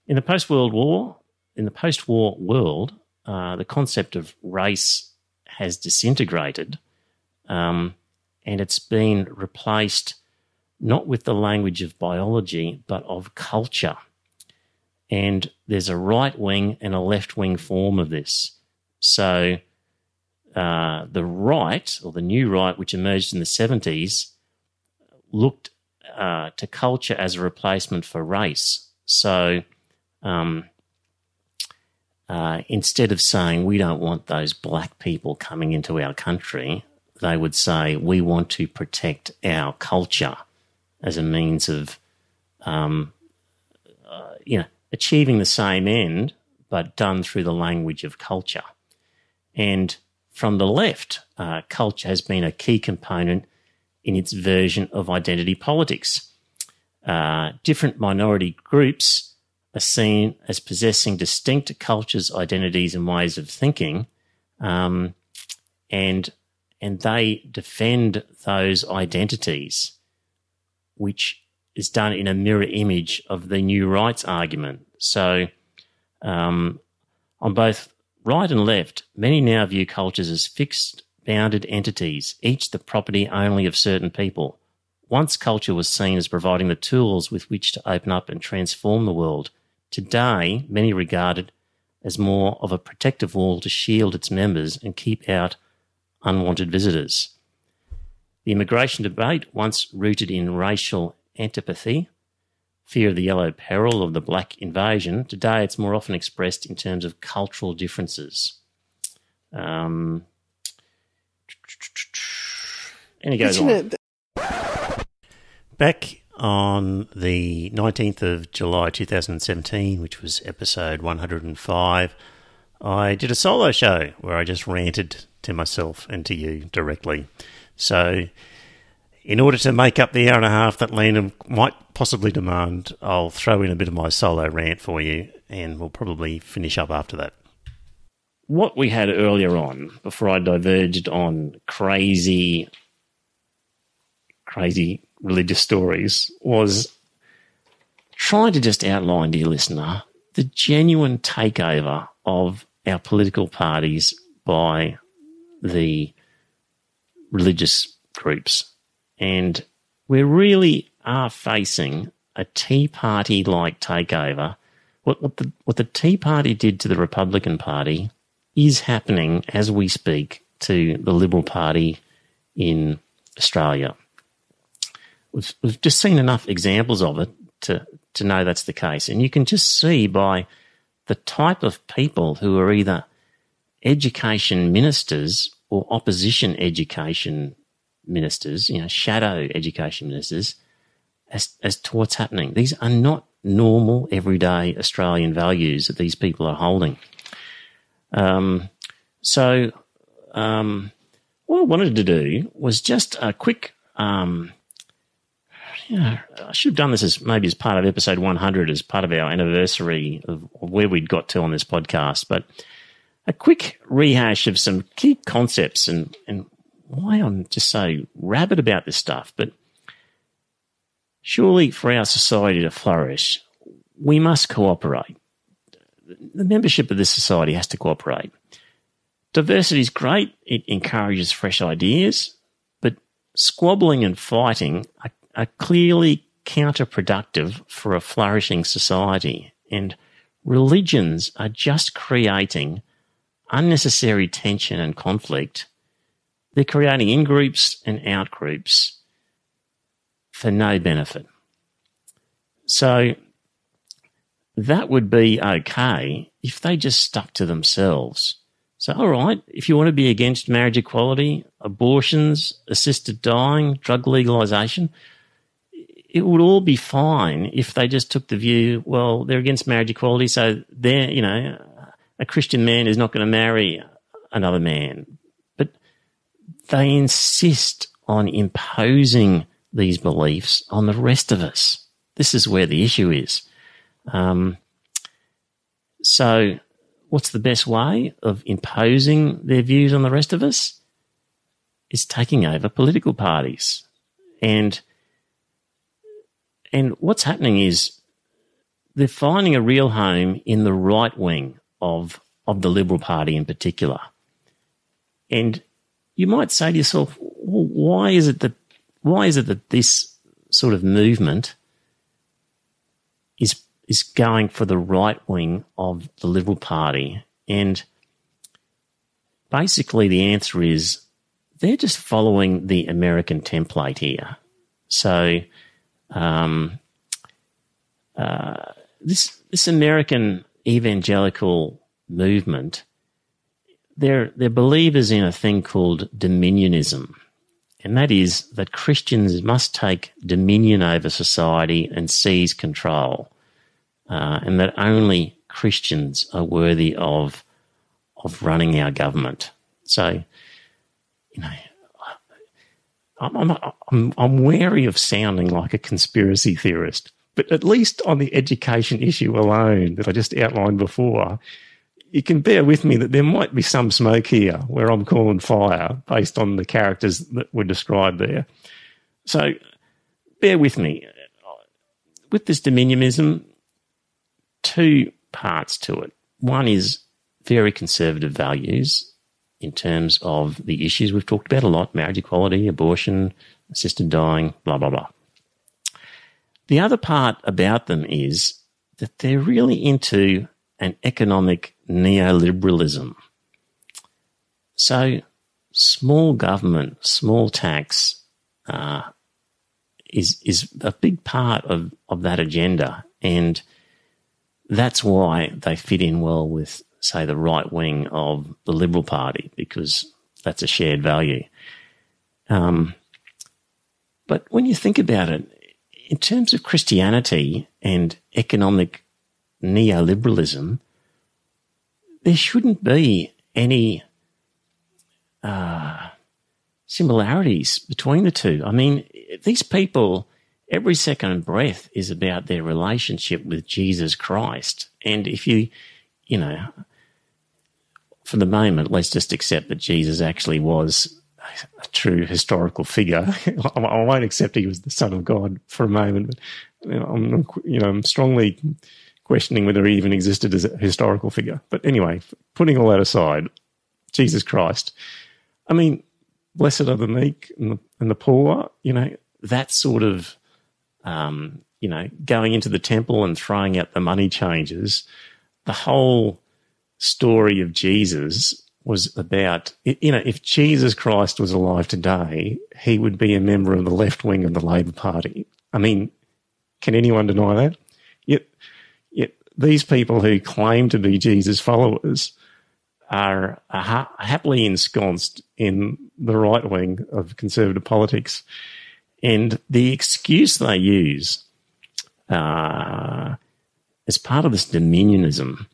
In the post World War, in the post war world, uh, the concept of race has disintegrated um, and it's been replaced not with the language of biology, but of culture. And there's a right wing and a left wing form of this. So uh, the right, or the new right, which emerged in the 70s, looked uh, to culture as a replacement for race. So um, uh, instead of saying we don't want those black people coming into our country, they would say we want to protect our culture as a means of, um, uh, you know, achieving the same end, but done through the language of culture. And from the left, uh, culture has been a key component in its version of identity politics. Uh, different minority groups are seen as possessing distinct cultures, identities, and ways of thinking, um, and and they defend those identities, which is done in a mirror image of the new rights argument. So, um, on both right and left, many now view cultures as fixed, bounded entities, each the property only of certain people. Once culture was seen as providing the tools with which to open up and transform the world. Today, many regard it as more of a protective wall to shield its members and keep out unwanted visitors. The immigration debate, once rooted in racial antipathy, fear of the yellow peril of the black invasion, today it's more often expressed in terms of cultural differences. Um, and he goes on. know, Back on the 19th of July 2017, which was episode 105, I did a solo show where I just ranted to myself and to you directly. So, in order to make up the hour and a half that Lena might possibly demand, I'll throw in a bit of my solo rant for you and we'll probably finish up after that. what we had earlier on, before I diverged on crazy, crazy religious stories, was trying to just outline, dear listener, the genuine takeover of our political parties by the religious groups. And we really are facing a Tea Party like takeover what, what the what the Tea Party did to the Republican Party is happening as we speak to the Liberal Party in Australia. We've, we've just seen enough examples of it to to know that's the case, and you can just see by the type of people who are either education ministers or opposition education ministers, you know, shadow education ministers, as, as to what's happening. These are not normal, everyday Australian values that these people are holding. Um, so, um, what I wanted to do was just a quick, um, you know, I should have done this as maybe as part of episode 100, as part of our anniversary of, of where we'd got to on this podcast, but a quick rehash of some key concepts and, and why I'm just so rabid about this stuff. But surely for our society to flourish, we must cooperate. The membership of this society has to cooperate. Diversity is great, it encourages fresh ideas, but squabbling and fighting are, are clearly counterproductive for a flourishing society. And religions are just creating unnecessary tension and conflict. They're creating in groups and out groups for no benefit. So that would be okay if they just stuck to themselves. So, all right, if you want to be against marriage equality, abortions, assisted dying, drug legalization, it would all be fine if they just took the view, well, they're against marriage equality, so they're, you know, a Christian man is not going to marry another man. But they insist on imposing these beliefs on the rest of us. This is where the issue is. Um, so, what's the best way of imposing their views on the rest of us? Is taking over political parties. And and what's happening is they're finding a real home in the right wing of of the Liberal Party in particular. And you might say to yourself, well, why is it that why is it that this sort of movement is is going for the right wing of the Liberal Party? And basically the answer is they're just following the American template here. So um, uh, this this American evangelical movement, they're, they're believers in a thing called dominionism. And that is that Christians must take dominion over society and seize control. Uh, and that only Christians are worthy of, of running our government. So, you know, I'm, I'm, I'm, I'm wary of sounding like a conspiracy theorist, but at least on the education issue alone that I just outlined before, you can bear with me that there might be some smoke here where I'm calling fire based on the characters that were described there. So bear with me. With this dominionism, two parts to it. One is very conservative values in terms of the issues we've talked about a lot marriage equality, abortion, assisted dying, blah, blah, blah. The other part about them is that they're really into an economic neoliberalism. So, small government, small tax uh, is is a big part of, of that agenda, and that's why they fit in well with, say, the right wing of the Liberal Party because that's a shared value. Um, but when you think about it, in terms of Christianity and economic neoliberalism, there shouldn't be any uh, similarities between the two. I mean, these people, every second breath is about their relationship with Jesus Christ. And if you, you know, for the moment, let's just accept that Jesus actually was a true historical figure. I won't accept he was the Son of God for a moment, but you know, I'm, you know, I'm strongly questioning whether he even existed as a historical figure. But anyway, putting all that aside, Jesus Christ. I mean, blessed are the meek and the, and the poor, you know, that sort of, um, you know, going into the temple and throwing out the money changers. The whole story of Jesus was about, you know, if Jesus Christ was alive today, he would be a member of the left wing of the Labor Party. I mean, can anyone deny that? Yet, yet these people who claim to be Jesus followers are, ha- happily ensconced in the right wing of conservative politics. And the excuse they use uh, as part of this dominionism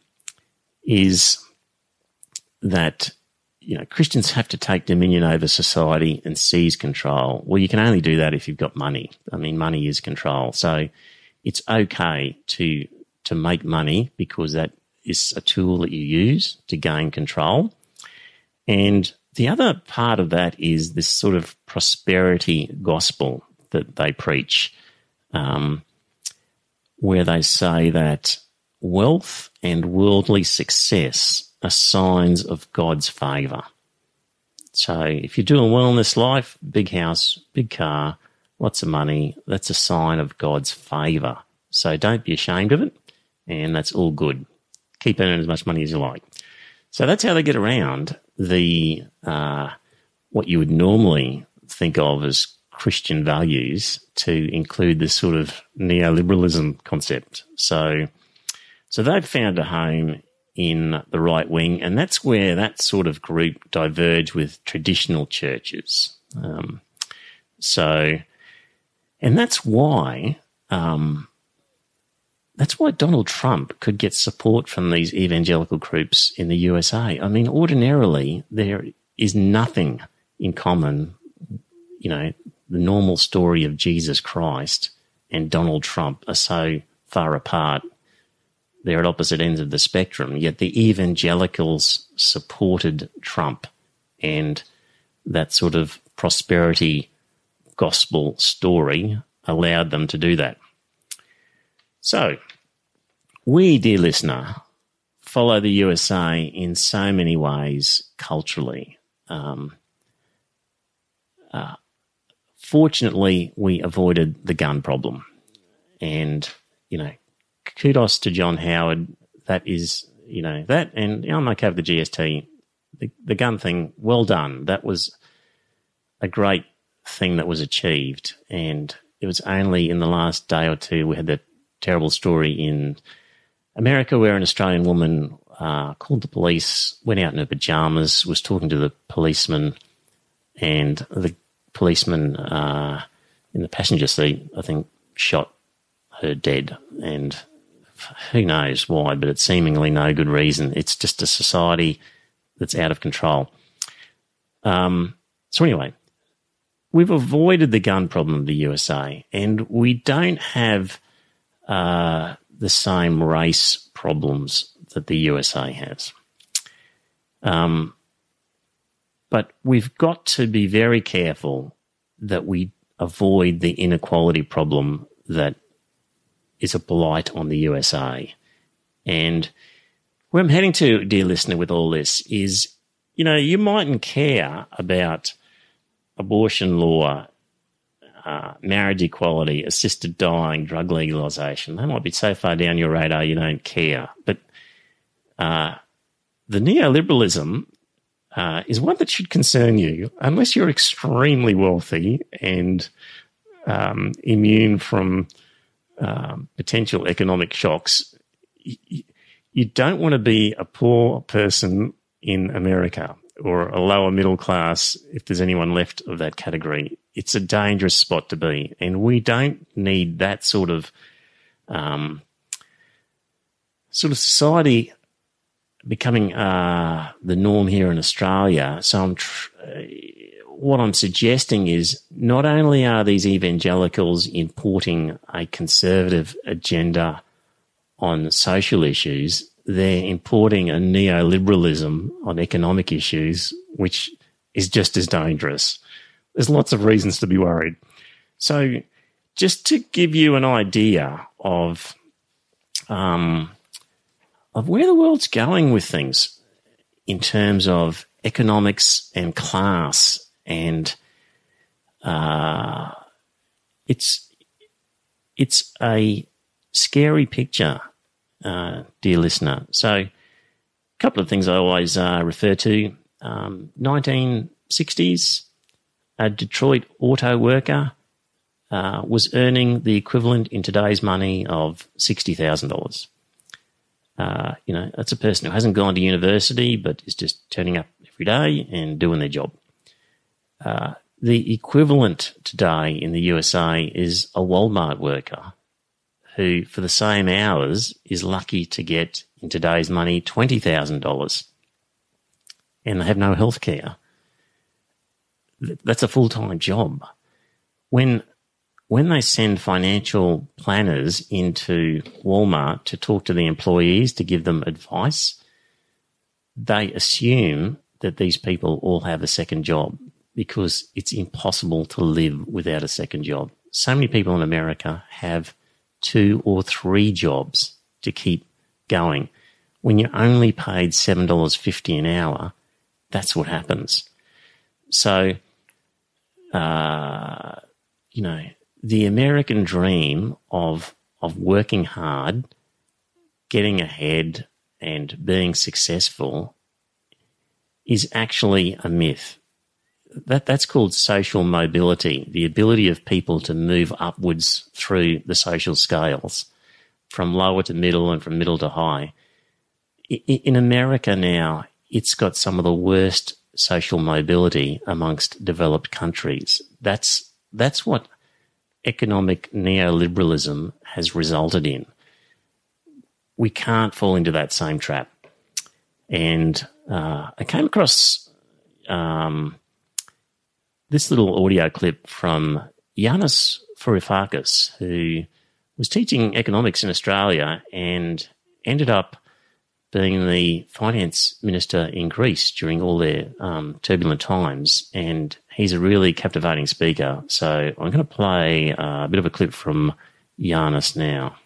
is that you know Christians have to take dominion over society and seize control. Well, you can only do that if you've got money. I mean, money is control. So it's okay to to make money because that is a tool that you use to gain control. And the other part of that is this sort of prosperity gospel that they preach, um, where they say that wealth and worldly success are signs of God's favour. So if you're doing well in this life, big house, big car, lots of money, that's a sign of God's favour. So don't be ashamed of it, and that's all good. Keep earning as much money as you like. So that's how they get around the uh, what you would normally think of as Christian values to include this sort of neoliberalism concept. So, so they've found a home in the right wing, and that's where that sort of group diverge with traditional churches. Um, so, and that's why um, that's why Donald Trump could get support from these evangelical groups in the USA. I mean, ordinarily there is nothing in common, you know, the normal story of Jesus Christ and Donald Trump are so far apart they're at opposite ends of the spectrum. Yet the evangelicals supported Trump and that sort of prosperity gospel story allowed them to do that. So, we, dear listener, follow the USA in so many ways culturally. Um, uh, fortunately, we avoided the gun problem. And, you know, kudos to John Howard. That is, you know, that, and you know, I'm okay with the GST. The, the gun thing, well done. That was a great thing that was achieved. And it was only in the last day or two we had that terrible story in America where an Australian woman uh, called the police, went out in her pajamas, was talking to the policeman, and the policeman uh, in the passenger seat, I think, shot her dead. And who knows why, but it's seemingly no good reason. It's just a society that's out of control. Um, so, anyway, we've avoided the gun problem of the USA, and we don't have uh, the same race problems that the USA has. Um, but we've got to be very careful that we avoid the inequality problem that is a blight on the USA. And where I'm heading to, dear listener, with all this is, you know, you mightn't care about abortion law, uh, marriage equality, assisted dying, drug legalization. They might be so far down your radar you don't care. But uh, the neoliberalism uh, is one that should concern you, unless you're extremely wealthy and um, immune from um, potential economic shocks. You don't want to be a poor person in America or a lower middle class if there's anyone left of that category. It's a dangerous spot to be. And we don't need that sort of um, sort of society becoming uh, the norm here in Australia. So I'm tr- what I'm suggesting is not only are these evangelicals importing a conservative agenda on social issues, they're importing a neoliberalism on economic issues, which is just as dangerous. There's lots of reasons to be worried. So, just to give you an idea of um, of where the world's going with things in terms of economics and class and uh, it's it's a scary picture, uh, dear listener. So, a couple of things I always uh, refer to. Um, 1960s, a Detroit auto worker uh, was earning the equivalent in today's money of $60,000. Uh, you know, that's a person who hasn't gone to university but is just turning up every day and doing their job. Uh, the equivalent today in the USA is a Walmart worker who, for the same hours, is lucky to get in today's money $20,000 and they have no health care. That's a full time job. When when they send financial planners into Walmart to talk to the employees to give them advice, they assume that these people all have a second job because it's impossible to live without a second job. So many people in America have two or three jobs to keep going. When you're only paid $7.50 an hour, that's what happens. So, uh, you know, the American dream of of working hard, getting ahead, and being successful is actually a myth. That that's called social mobility, the ability of people to move upwards through the social scales, from lower to middle and from middle to high. In America now, it's got some of the worst social mobility amongst developed countries. That's that's what economic neoliberalism has resulted in. We can't fall into that same trap. And uh, I came across um, this little audio clip from Yanis Varoufakis, who was teaching economics in Australia and ended up being the finance minister in Greece during all their um, turbulent times. And he's a really captivating speaker. So I'm going to play a bit of a clip from Yanis now.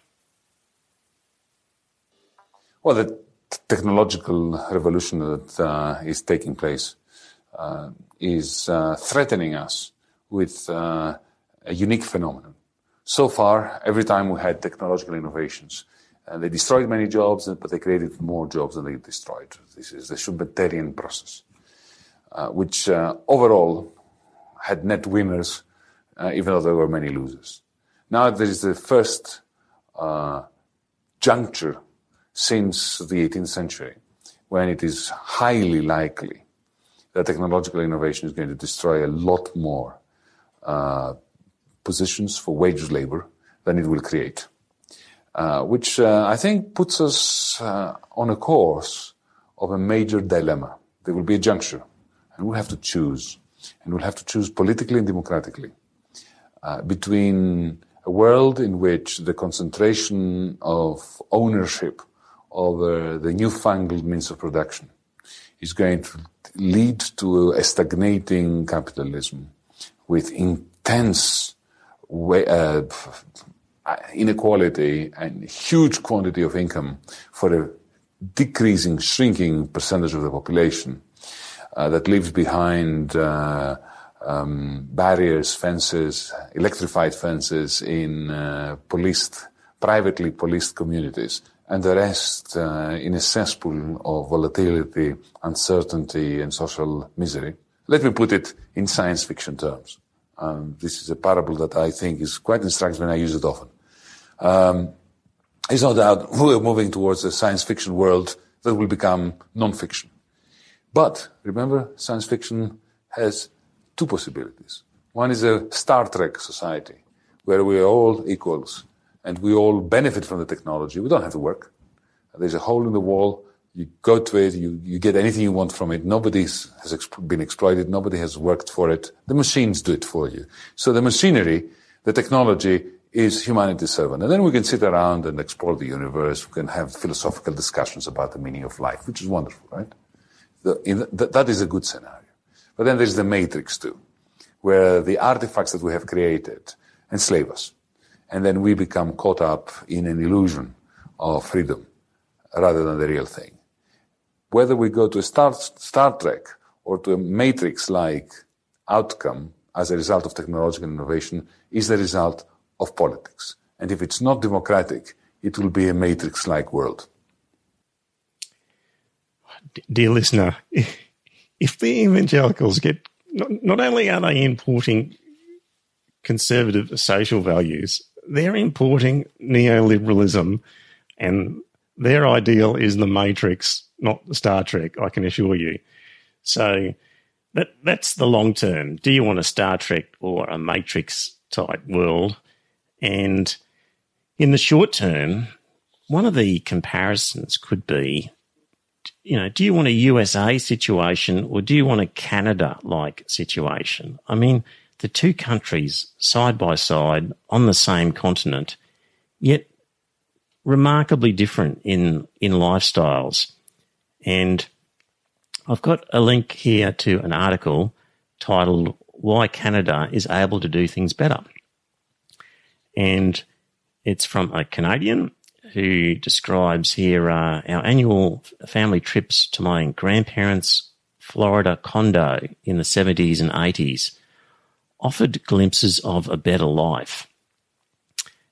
Well, the technological revolution that uh, is taking place uh, is uh, threatening us with uh, a unique phenomenon. So far, every time we had technological innovations, they destroyed many jobs, but they created more jobs than they destroyed. This is the Schumpeterian process, uh, which uh, overall had net winners, uh, even though there were many losers. Now there is the first uh, juncture since the 18th century when it is highly likely that technological innovation is going to destroy a lot more uh, positions for wage labor than it will create. Uh, which uh, I think puts us uh, on a course of a major dilemma. There will be a juncture, and we'll have to choose, and we'll have to choose politically and democratically uh, between a world in which the concentration of ownership over the newfangled means of production is going to lead to a stagnating capitalism with intense way, uh, inequality and huge quantity of income for a decreasing, shrinking percentage of the population uh, that lives behind uh, um, barriers, fences, electrified fences in uh, policed, privately policed communities, and the rest uh, in a cesspool of volatility, uncertainty, and social misery. Let me put it in science fiction terms. Um, this is a parable that I think is quite instructive and I use it often. Um, there's no doubt we're moving towards a science fiction world that will become non-fiction. But remember, science fiction has two possibilities. One is a Star Trek society where we are all equals and we all benefit from the technology. We don't have to work. There's a hole in the wall. You go to it. You, you get anything you want from it. Nobody has exp- been exploited. Nobody has worked for it. The machines do it for you. So the machinery, the technology is humanity's servant. And then we can sit around and explore the universe. We can have philosophical discussions about the meaning of life, which is wonderful, right? The, the, that is a good scenario. But then there's the matrix too, where the artifacts that we have created enslave us. And then we become caught up in an illusion of freedom rather than the real thing. Whether we go to a Star, Star Trek or to a matrix-like outcome as a result of technological innovation is the result of politics. And if it's not democratic, it will be a matrix like world. Dear listener, if the evangelicals get, not, not only are they importing conservative social values, they're importing neoliberalism and their ideal is the Matrix, not Star Trek, I can assure you. So that that's the long term. Do you want a Star Trek or a Matrix type world? And in the short term, one of the comparisons could be, you know, do you want a USA situation or do you want a Canada like situation? I mean, the two countries side by side on the same continent, yet remarkably different in, in lifestyles. And I've got a link here to an article titled Why Canada is Able to Do Things Better. And it's from a Canadian who describes here uh, our annual family trips to my grandparents' Florida condo in the 70s and 80s offered glimpses of a better life.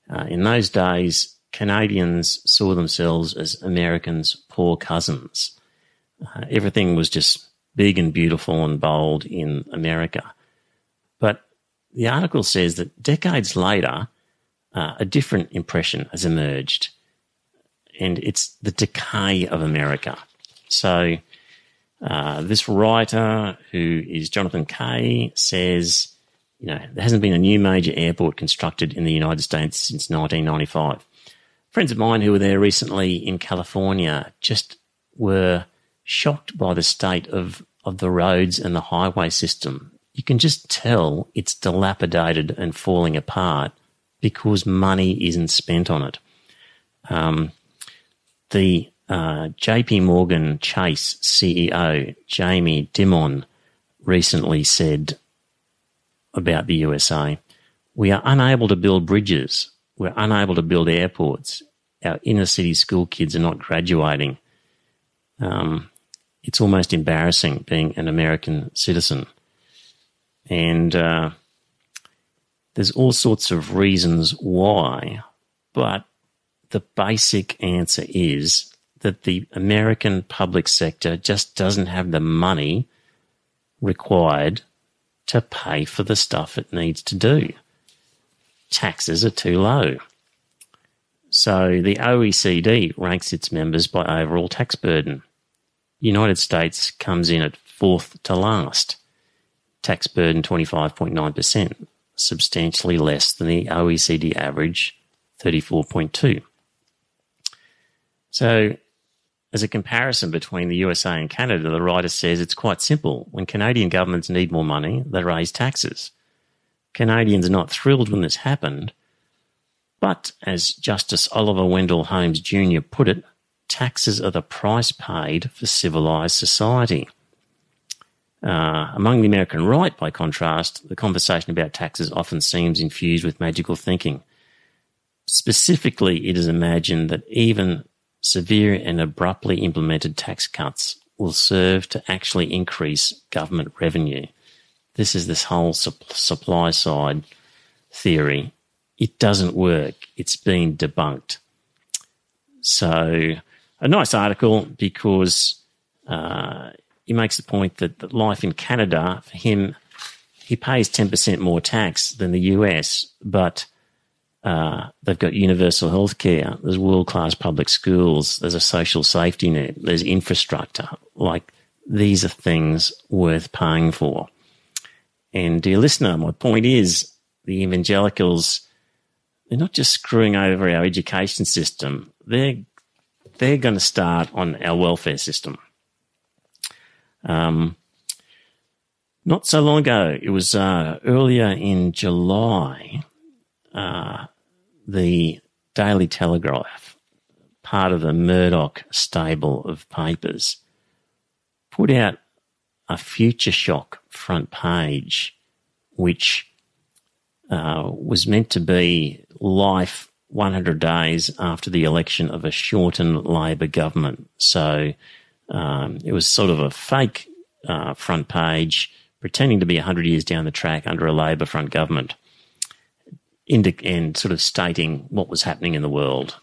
Uh, in those days, Canadians saw themselves as Americans' poor cousins. Uh, everything was just big and beautiful and bold in America. But the article says that decades later, uh, a different impression has emerged, and it's the decay of America. So, uh, this writer, who is Jonathan Kay, says you know, there hasn't been a new major airport constructed in the United States since 1995. Friends of mine who were there recently in California just were shocked by the state of, of the roads and the highway system. You can just tell it's dilapidated and falling apart because money isn't spent on it. Um, the uh, JP Morgan Chase CEO, Jamie Dimon, recently said about the USA. We are unable to build bridges. We're unable to build airports. Our inner city school kids are not graduating. Um, it's almost embarrassing being an American citizen. And uh, there's all sorts of reasons why, but the basic answer is that the American public sector just doesn't have the money required to pay for the stuff it needs to do. Taxes are too low. So the OECD ranks its members by overall tax burden. United States comes in at fourth to last. Tax burden 25.9%, substantially less than the OECD average 34.2. So as a comparison between the USA and Canada, the writer says it's quite simple. When Canadian governments need more money, they raise taxes. Canadians are not thrilled when this happened, but as Justice Oliver Wendell Holmes Jr. put it, taxes are the price paid for civilized society. Uh, among the American right, by contrast, the conversation about taxes often seems infused with magical thinking. Specifically, it is imagined that even severe and abruptly implemented tax cuts will serve to actually increase government revenue. This is this whole supply side theory. It doesn't work. It's been debunked. So, a nice article because uh, he makes the point that, that life in Canada, for him, he pays 10% more tax than the US, but uh, they've got universal health care. There's world class public schools. There's a social safety net. There's infrastructure. Like these are things worth paying for. And dear listener, my point is the evangelicals, they're not just screwing over our education system. They're, they're going to start on our welfare system. Um, not so long ago, it was uh, earlier in July, uh, the Daily Telegraph, part of the Murdoch stable of papers, put out a future shock front page, which uh, was meant to be life 100 days after the election of a Shorten Labor government. So um, it was sort of a fake uh, front page, pretending to be 100 years down the track under a Labor front government indi- and sort of stating what was happening in the world.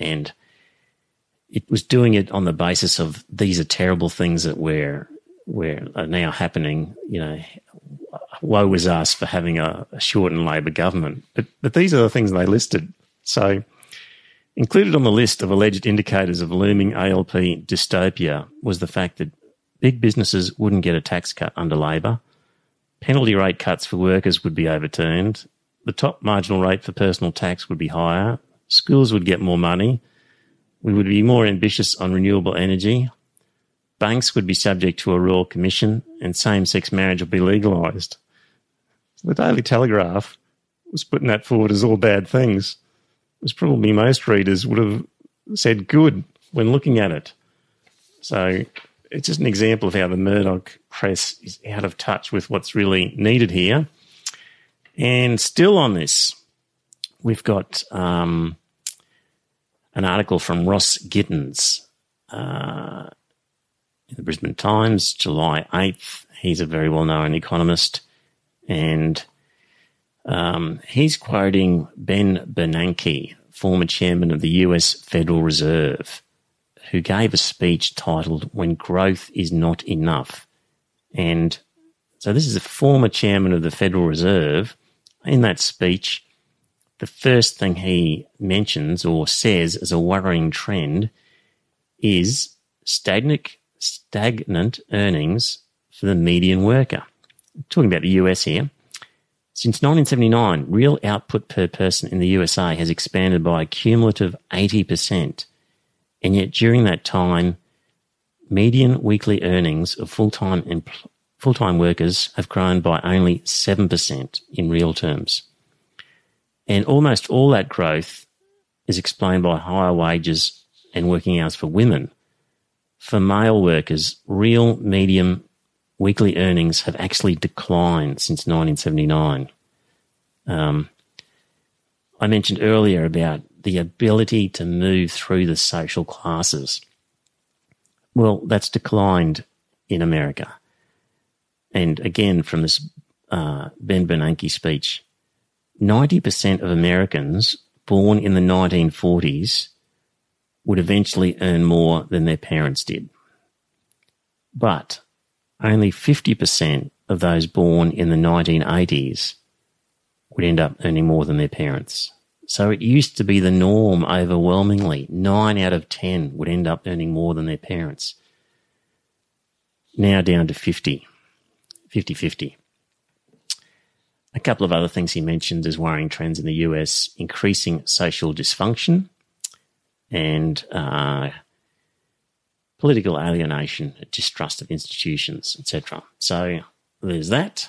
And it was doing it on the basis of these are terrible things that we're, we're are now happening. You know, woe was us for having a, a Shorten Labor government. But, but these are the things they listed. So, included on the list of alleged indicators of looming ALP dystopia was the fact that big businesses wouldn't get a tax cut under Labor, penalty rate cuts for workers would be overturned, the top marginal rate for personal tax would be higher, schools would get more money, we would be more ambitious on renewable energy, banks would be subject to a royal commission, and same sex marriage would be legalised. The Daily Telegraph was putting that forward as all bad things. As probably most readers would have said good when looking at it. So it's just an example of how the Murdoch press is out of touch with what's really needed here. And still on this, we've got um, an article from Ross Gittins uh, in the Brisbane Times, July 8th. He's a very well known economist and um, he's quoting Ben Bernanke, former chairman of the US Federal Reserve, who gave a speech titled When Growth is Not Enough. And so this is a former chairman of the Federal Reserve. In that speech, the first thing he mentions or says as a worrying trend is stagnant, stagnant earnings for the median worker. I'm talking about the US here. Since 1979, real output per person in the USA has expanded by a cumulative 80%. And yet, during that time, median weekly earnings of full-time empl- full-time workers have grown by only 7% in real terms. And almost all that growth is explained by higher wages and working hours for women. For male workers, real medium weekly earnings have actually declined since 1979. Um, I mentioned earlier about the ability to move through the social classes. Well, that's declined in America. And again, from this uh, Ben Bernanke speech, 90% of Americans born in the 1940s would eventually earn more than their parents did. But only 50% of those born in the 1980s would end up earning more than their parents. So it used to be the norm overwhelmingly. Nine out of 10 would end up earning more than their parents. Now down to 50, 50 50. A couple of other things he mentioned as worrying trends in the US increasing social dysfunction and uh, political alienation, distrust of institutions, etc. So there's that.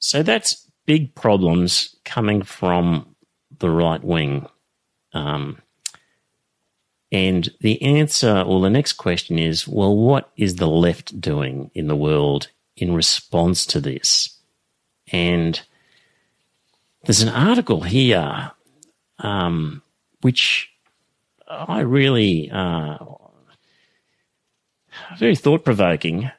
So that's big problems coming from the right wing. Um, and the answer, or the next question is well, what is the left doing in the world in response to this? And there's an article here um, which I really uh, very thought provoking.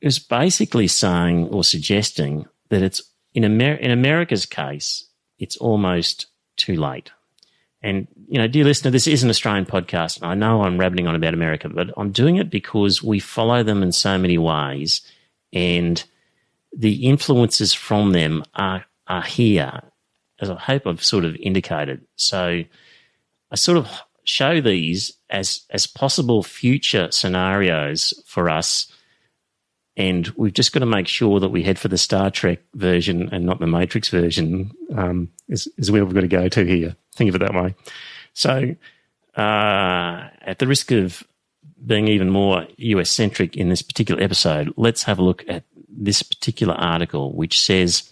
Is basically saying or suggesting that it's in Amer- in America's case, it's almost too late. And you know, dear listener, this is an Australian podcast, I know I'm rabbiting on about America, but I'm doing it because we follow them in so many ways, and the influences from them are are here, as I hope I've sort of indicated. So I sort of show these as as possible future scenarios for us and we've just got to make sure that we head for the Star Trek version and not the Matrix version. Um, is, is where we've got to go to here. Think of it that way. So, uh, at the risk of being even more US centric in this particular episode, let's have a look at this particular article, which says.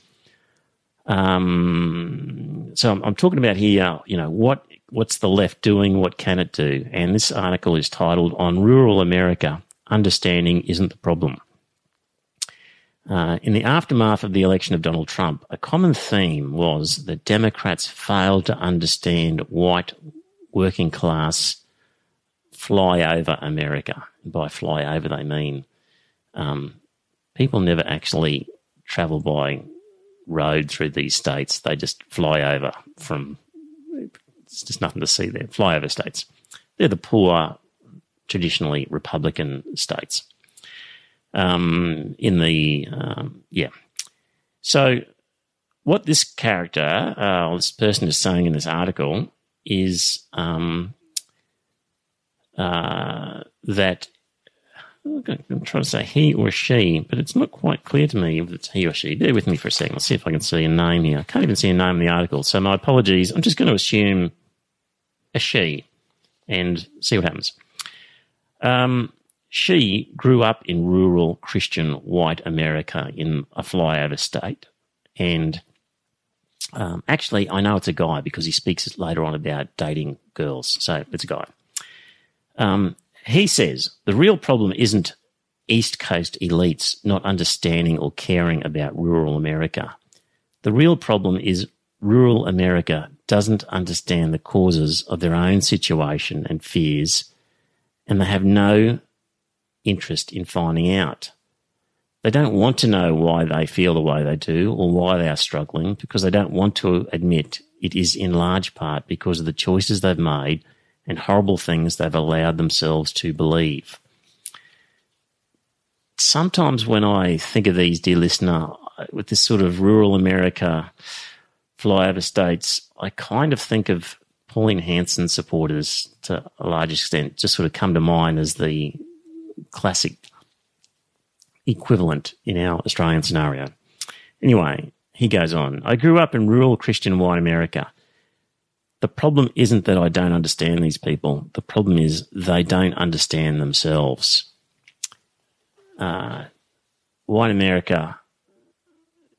Um, so I'm, I'm talking about here, you know, what what's the left doing? What can it do? And this article is titled "On Rural America: Understanding Isn't the Problem." Uh, in the aftermath of the election of Donald Trump, a common theme was that Democrats failed to understand white working class flyover America. By flyover, they mean um, people never actually travel by road through these states. They just fly over from, it's just nothing to see there. Flyover states. They're the poor, traditionally Republican states. Um, in the, um, yeah. So, what this character, uh, this person is saying in this article is um, uh, that I'm trying to say he or she, but it's not quite clear to me if it's he or she. Bear with me for a second. Let's see if I can see a name here. I can't even see a name in the article. So my apologies. I'm just going to assume a she and see what happens. Um, she grew up in rural Christian white America in a flyover state. And um, actually, I know it's a guy because he speaks later on about dating girls. So it's a guy. Um, he says the real problem isn't East Coast elites not understanding or caring about rural America. The real problem is rural America doesn't understand the causes of their own situation and fears, and they have no interest in finding out. They don't want to know why they feel the way they do or why they are struggling because they don't want to admit it is in large part because of the choices they've made and horrible things they've allowed themselves to believe. Sometimes when I think of these, dear listener, with this sort of rural America flyover states, I kind of think of Pauline Hanson supporters to a large extent, just sort of come to mind as the classic equivalent in our Australian scenario. Anyway, he goes on. I grew up in rural Christian white America. The problem isn't that I don't understand these people. The problem is they don't understand themselves. Uh, white America,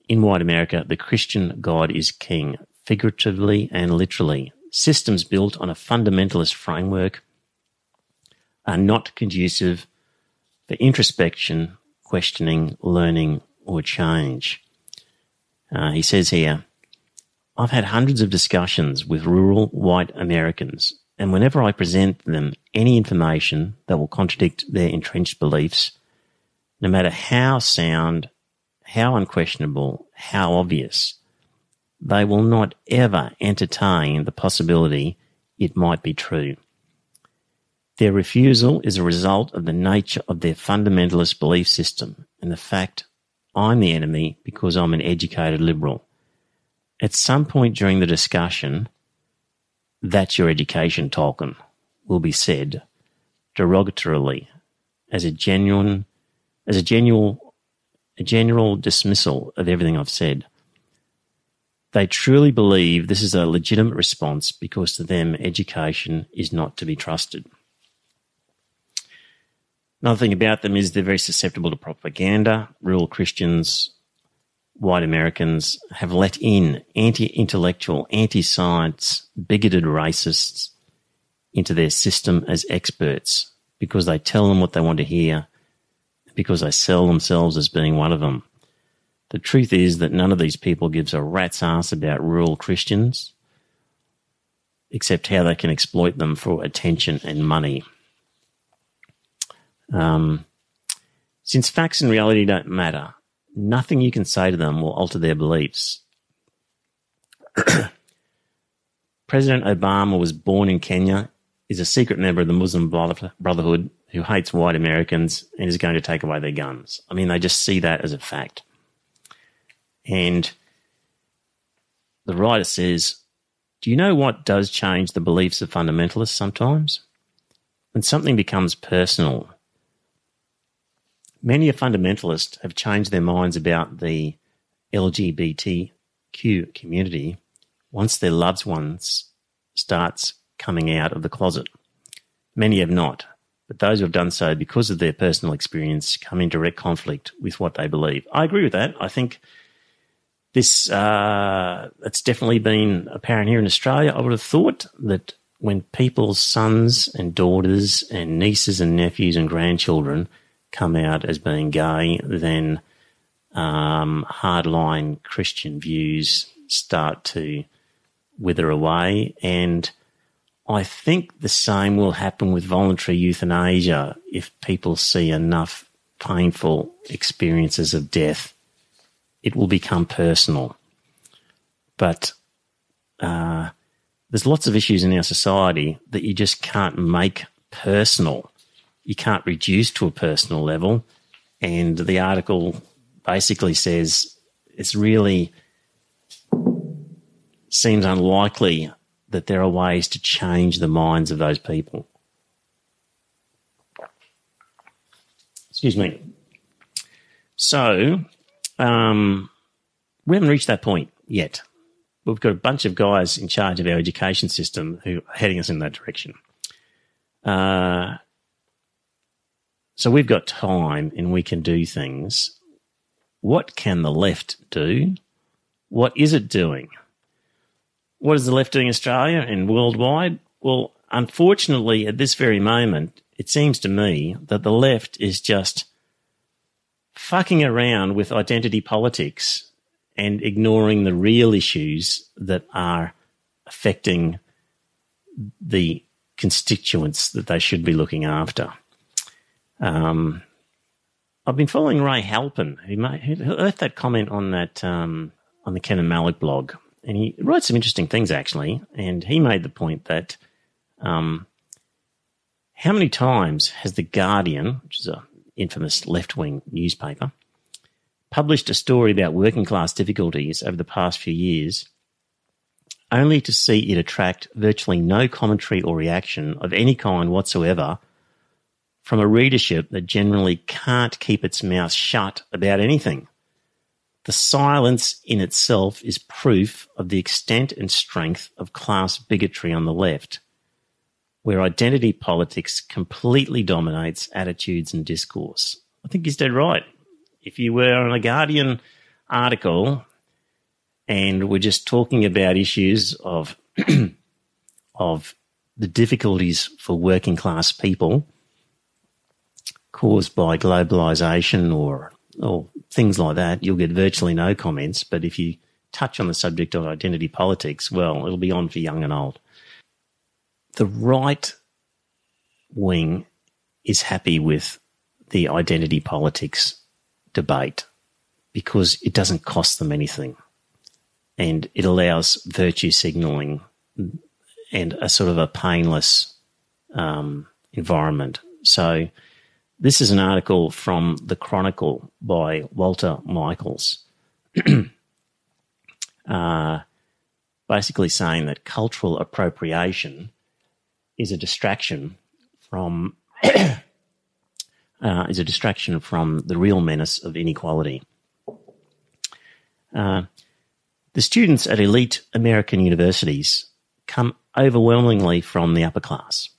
in white America, the Christian God is king, figuratively and literally. Systems built on a fundamentalist framework are not conducive for introspection, questioning, learning, or change. Uh, he says here, I've had hundreds of discussions with rural white Americans, and whenever I present them any information that will contradict their entrenched beliefs, no matter how sound, how unquestionable, how obvious, they will not ever entertain the possibility it might be true. Their refusal is a result of the nature of their fundamentalist belief system and the fact I'm the enemy because I'm an educated liberal at some point during the discussion, that's your education token will be said derogatorily as a genuine, as a genuine, a general dismissal of everything I've said. They truly believe this is a legitimate response because to them education is not to be trusted. Another thing about them is they're very susceptible to propaganda. Rural Christians white Americans have let in anti intellectual, anti science, bigoted racists into their system as experts because they tell them what they want to hear, because they sell themselves as being one of them. The truth is that none of these people gives a rat's ass about rural Christians, except how they can exploit them for attention and money. Um, since facts and reality don't matter, nothing you can say to them will alter their beliefs. President Obama was born in Kenya, is a secret member of the Muslim Brotherhood who hates white Americans and is going to take away their guns. I mean, they just see that as a fact. And the writer says, Do you know what does change the beliefs of fundamentalists sometimes? When something becomes personal Many a fundamentalist have changed their minds about the LGBTQ community once their loved ones starts coming out of the closet. Many have not, but those who have done so because of their personal experience come in direct conflict with what they believe. I agree with that. I think this uh, it's definitely been apparent here in Australia. I would have thought that when people's sons and daughters and nieces and nephews and grandchildren come out as being gay, then um, hardline Christian views start to wither away. And I think the same will happen with voluntary euthanasia if people see enough painful experiences of death. It will become personal. but uh, there's lots of issues in our society that you just can't make personal. You can't reduce to a personal level. And the article basically says it's really seems unlikely that there are ways to change the minds of those people. Excuse me. So, um, we haven't reached that point yet. We've got a bunch of guys in charge of our education system who are heading us in that direction. Uh, so we've got time and we can do things. What can the left do? What is it doing? What is the left doing in Australia and worldwide? Well, unfortunately, at this very moment, it seems to me that the left is just fucking around with identity politics and ignoring the real issues that are affecting the constituents that they should be looking after. Um, I've been following Ray Halpin. He, made, he left that comment on that um, on the Kenan Malik blog, and he writes some interesting things actually. And he made the point that um, how many times has the Guardian, which is a infamous left wing newspaper, published a story about working class difficulties over the past few years, only to see it attract virtually no commentary or reaction of any kind whatsoever from a readership that generally can't keep its mouth shut about anything. The silence in itself is proof of the extent and strength of class bigotry on the left where identity politics completely dominates attitudes and discourse. I think he's dead right. If you were on a Guardian article and we're just talking about issues of of the difficulties for working class people caused by globalization or or things like that, you'll get virtually no comments. But if you touch on the subject of identity politics, well, it'll be on for young and old the right wing is happy with the identity politics debate because it doesn't cost them anything and it allows virtue signaling and a sort of a painless um, environment. So, this is an article from the Chronicle by Walter Michaels, uh, basically saying that cultural appropriation is a distraction from uh, is a distraction from the real menace of inequality. Uh, the students at elite American universities come overwhelmingly from the upper class.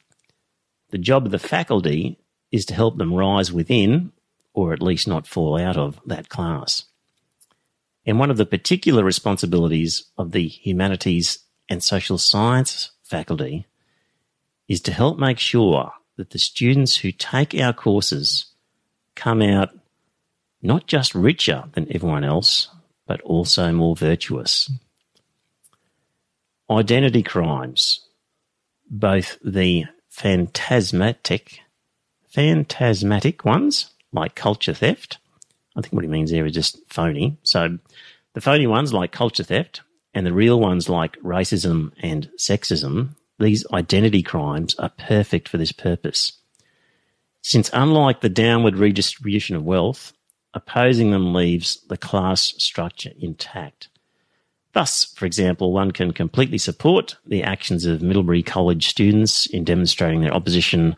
The job of the faculty is to help them rise within, or at least not fall out of, that class. And one of the particular responsibilities of the humanities and social science faculty is to help make sure that the students who take our courses come out not just richer than everyone else, but also more virtuous. Identity crimes, both the phantasmatic, phantasmatic ones, like culture theft. I think what he means there is just phony. So the phony ones like culture theft and the real ones like racism and sexism these identity crimes are perfect for this purpose. Since, unlike the downward redistribution of wealth, opposing them leaves the class structure intact. Thus, for example, one can completely support the actions of Middlebury College students in demonstrating their opposition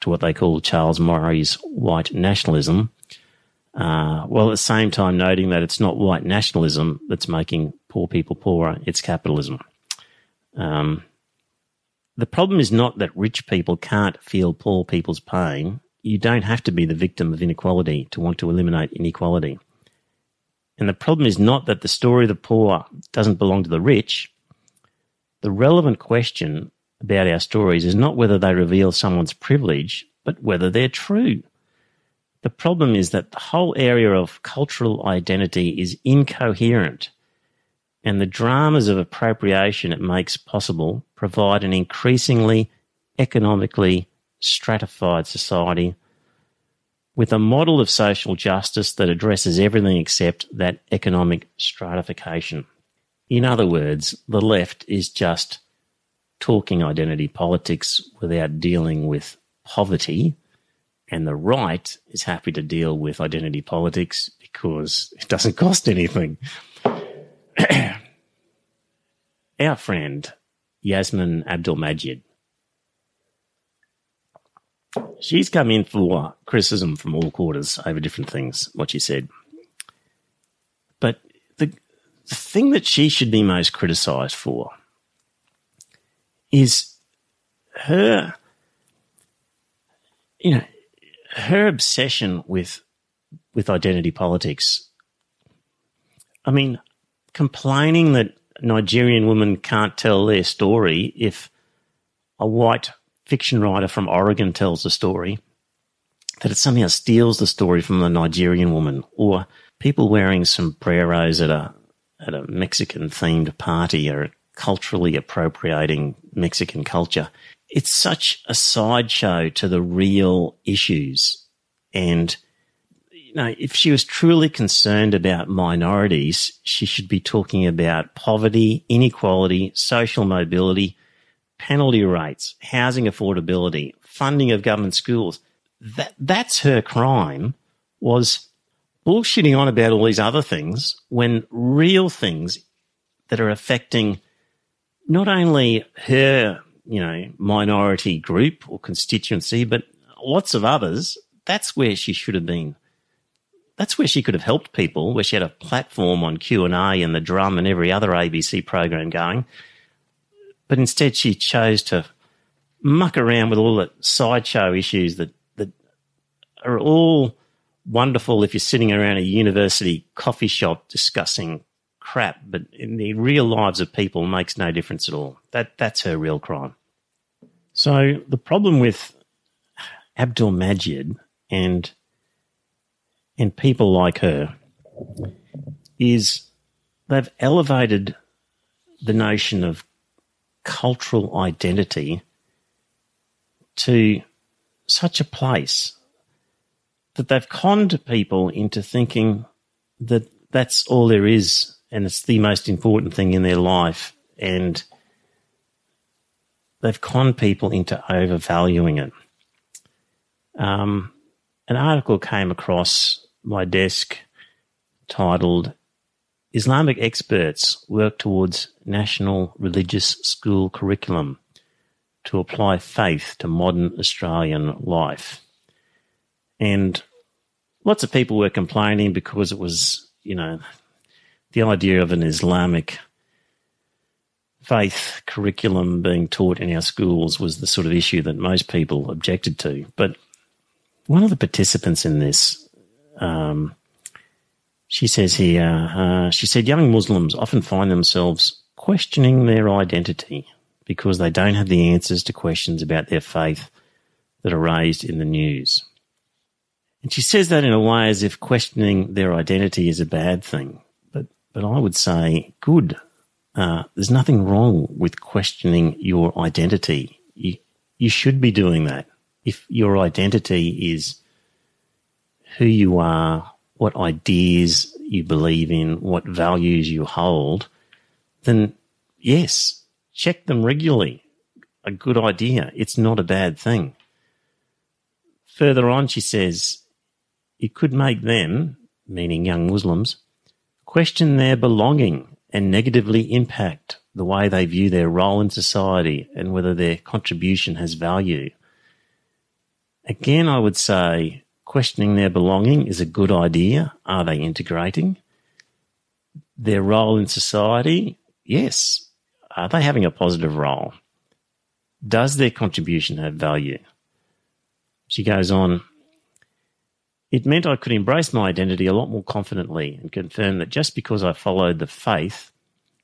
to what they call Charles Murray's white nationalism, uh, while at the same time noting that it's not white nationalism that's making poor people poorer, it's capitalism. Um, the problem is not that rich people can't feel poor people's pain. You don't have to be the victim of inequality to want to eliminate inequality. And the problem is not that the story of the poor doesn't belong to the rich. The relevant question about our stories is not whether they reveal someone's privilege, but whether they're true. The problem is that the whole area of cultural identity is incoherent and the dramas of appropriation it makes possible provide an increasingly economically stratified society with a model of social justice that addresses everything except that economic stratification. In other words, the left is just talking identity politics without dealing with poverty, and the right is happy to deal with identity politics because it doesn't cost anything. Our friend Yassmin Abdel-Magied, she's come in for criticism from all quarters over different things, what she said. But the, the thing that she should be most criticised for is her, you know, her obsession with with identity politics. I mean, complaining that Nigerian women can't tell their story if a white fiction writer from Oregon tells the story, that it somehow steals the story from the Nigerian woman, or people wearing sombreros at a at a Mexican themed party are culturally appropriating Mexican culture. It's such a sideshow to the real issues. And, you know, if she was truly concerned about minorities, she should be talking about poverty, inequality, social mobility, penalty rates, housing affordability, funding of government schools. That, that's her crime was bullshitting on about all these other things when real things that are affecting not only her, you know, minority group or constituency, but lots of others, that's where she should have been. That's where she could have helped people, where she had a platform on Q and A and the drum and every other ABC program going. But instead, she chose to muck around with all the sideshow issues that that are all wonderful if you're sitting around a university coffee shop discussing crap, but in the real lives of people makes no difference at all. That that's her real crime. So the problem with Abdel-Magied and and people like her is they've elevated the notion of cultural identity to such a place that they've conned people into thinking that that's all there is and it's the most important thing in their life. And they've conned people into overvaluing it. Um, an article came across my desk titled Islamic Experts Work Towards National Religious School Curriculum to Apply Faith to Modern Australian Life. And lots of people were complaining because it was, you know, the idea of an Islamic faith curriculum being taught in our schools was the sort of issue that most people objected to. But one of the participants in this, um, she says here, uh, she said, young Muslims often find themselves questioning their identity because they don't have the answers to questions about their faith that are raised in the news. And she says that in a way as if questioning their identity is a bad thing. But I would say, good. Uh, there's nothing wrong with questioning your identity. You, you should be doing that. If your identity is who you are, what ideas you believe in, what values you hold, then yes, check them regularly. A good idea. It's not a bad thing. Further on, she says, it could make them, meaning young Muslims, question their belonging and negatively impact the way they view their role in society and whether their contribution has value. Again, I would say questioning their belonging is a good idea. Are they integrating? Their role in society, yes. Are they having a positive role? Does their contribution have value? She goes on, it meant I could embrace my identity a lot more confidently and confirm that just because I followed the faith,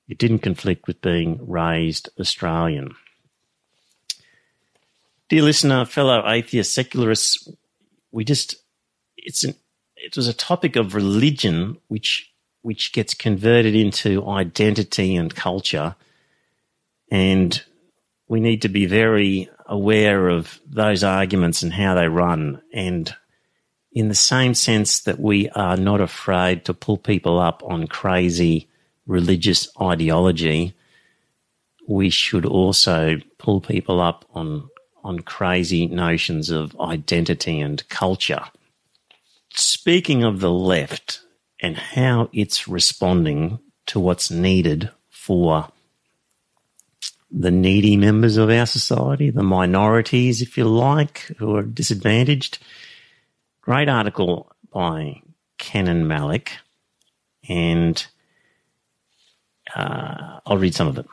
it didn't conflict with being raised Australian. Dear listener, fellow atheist secularists, we just it's an it was a topic of religion which which gets converted into identity and culture and we need to be very aware of those arguments and how they run and in the same sense that we are not afraid to pull people up on crazy religious ideology, we should also pull people up on on crazy notions of identity and culture. Speaking of the left and how it's responding to what's needed for the needy members of our society, the minorities, if you like, who are disadvantaged. Great article by Kenan Malik, and uh, I'll read some of it.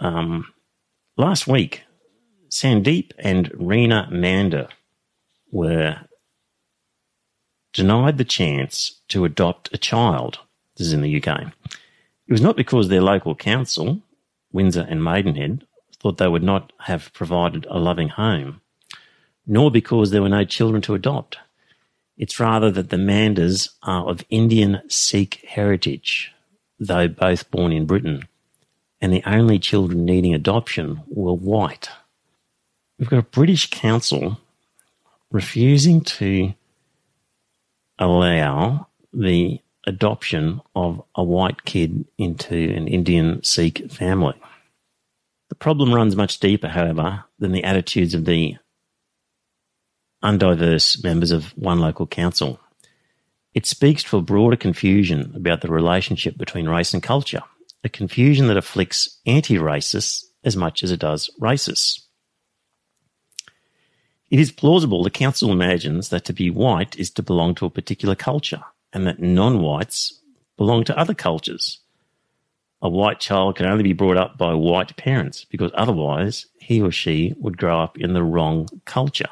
Um, last week, Sandeep and Reena Mander were denied the chance to adopt a child. This is in the UK. It was not because their local council, Windsor and Maidenhead, thought they would not have provided a loving home, nor because there were no children to adopt. It's rather that the Manders are of Indian Sikh heritage, though both born in Britain, and the only children needing adoption were white. We've got a British council refusing to allow the adoption of a white kid into an Indian Sikh family. The problem runs much deeper, however, than the attitudes of the undiverse members of one local council. It speaks to a broader confusion about the relationship between race and culture, a confusion that afflicts anti racists as much as it does racists. It is plausible the council imagines that to be white is to belong to a particular culture and that non whites belong to other cultures. A white child can only be brought up by white parents because otherwise he or she would grow up in the wrong culture.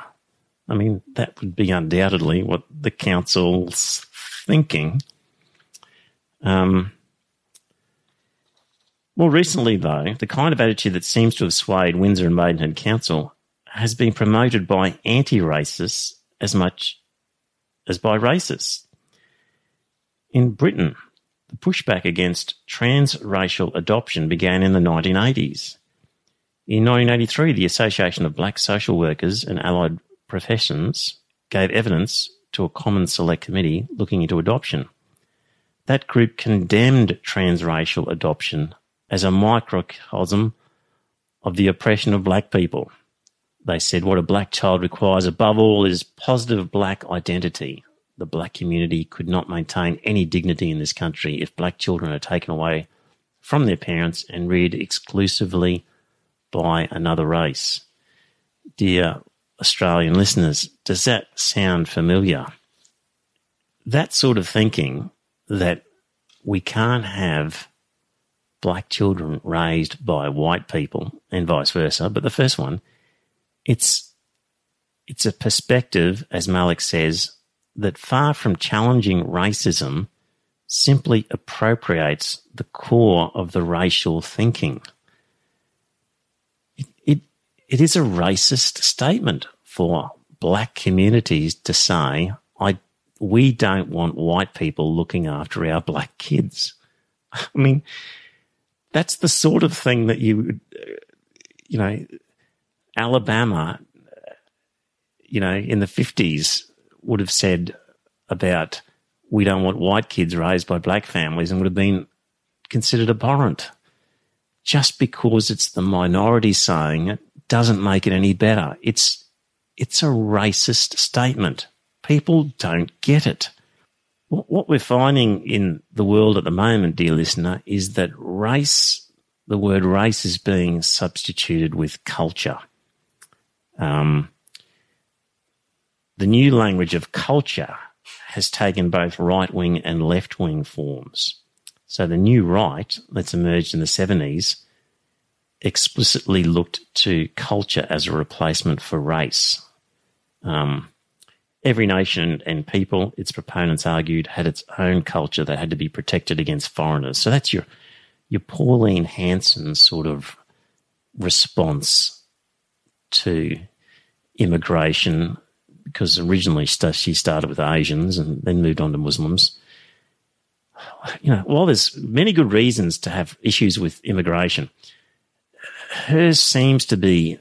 I mean, that would be undoubtedly what the council's thinking. Um, more recently, though, the kind of attitude that seems to have swayed Windsor and Maidenhead Council has been promoted by anti racists as much as by racists. In Britain, the pushback against transracial adoption began in the 1980s. In 1983, the Association of Black Social Workers and Allied Professions gave evidence to a common select committee looking into adoption. That group condemned transracial adoption as a microcosm of the oppression of black people. They said what a black child requires above all is positive black identity. The black community could not maintain any dignity in this country if black children are taken away from their parents and reared exclusively by another race. Dear Australian listeners, does that sound familiar? That sort of thinking that we can't have black children raised by white people and vice versa, but the first one it's it's a perspective, as Malik says, that far from challenging racism, simply appropriates the core of the racial thinking. It, is a racist statement for black communities to say, I, we don't want white people looking after our black kids. I mean, that's the sort of thing that you, uh, you know, Alabama, uh, you know, in the 50s would have said about we don't want white kids raised by black families and would have been considered abhorrent. Just because it's the minority saying it doesn't make it any better. It's it's a racist statement. People don't get it. What we're finding in the world at the moment, dear listener, is that race, the word race is being substituted with culture. Um, the new language of culture has taken both right wing and left wing forms. So the new right that's emerged in the 70s explicitly looked to culture as a replacement for race. Um, every nation and people, its proponents argued, had its own culture that had to be protected against foreigners. So that's your your Pauline Hanson sort of response to immigration because originally she started with Asians and then moved on to Muslims. You know, while there's many good reasons to have issues with immigration, hers seems to be,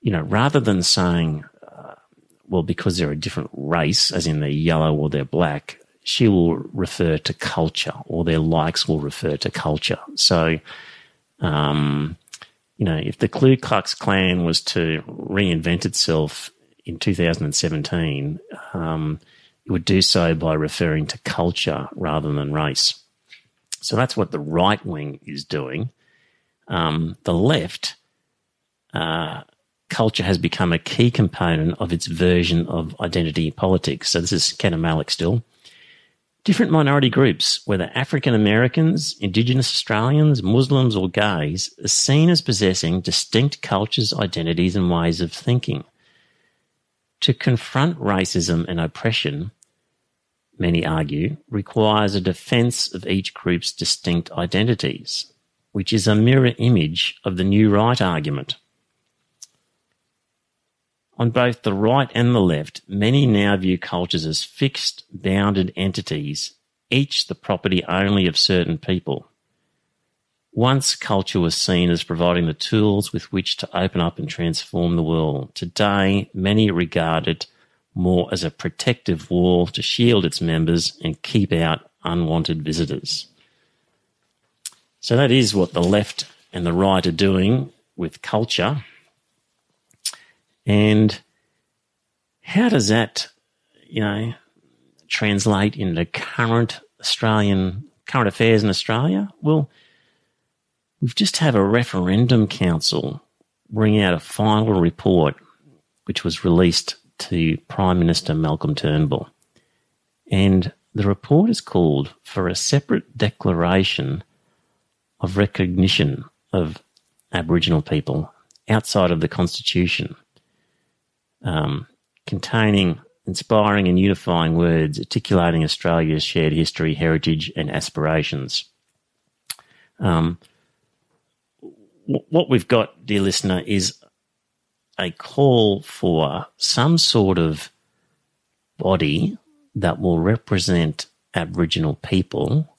you know, rather than saying, uh, well, because they're a different race, as in they're yellow or they're black, she will refer to culture, or their likes will refer to culture. So, um, you know, if the Ku Klux Klan was to reinvent itself in 2017, um, it would do so by referring to culture rather than race. So that's what the right wing is doing. Um, the left, uh, culture has become a key component of its version of identity politics. So this is Ken Malik still. Different minority groups, whether African Americans, Indigenous Australians, Muslims, or gays, are seen as possessing distinct cultures, identities, and ways of thinking. To confront racism and oppression, many argue, requires a defence of each group's distinct identities, which is a mirror image of the new right argument. On both the right and the left, many now view cultures as fixed, bounded entities, each the property only of certain people. Once culture was seen as providing the tools with which to open up and transform the world. Today, many regard it more as a protective wall to shield its members and keep out unwanted visitors. So that is what the left and the right are doing with culture. And how does that, you know, translate into current Australian current affairs in Australia? Well, we've just had a referendum council bring out a final report, which was released to Prime Minister Malcolm Turnbull. And the report is called for a separate declaration of recognition of Aboriginal people outside of the Constitution, um, containing inspiring and unifying words articulating Australia's shared history, heritage, and aspirations. Um, what we've got, dear listener, is a call for some sort of body that will represent Aboriginal people,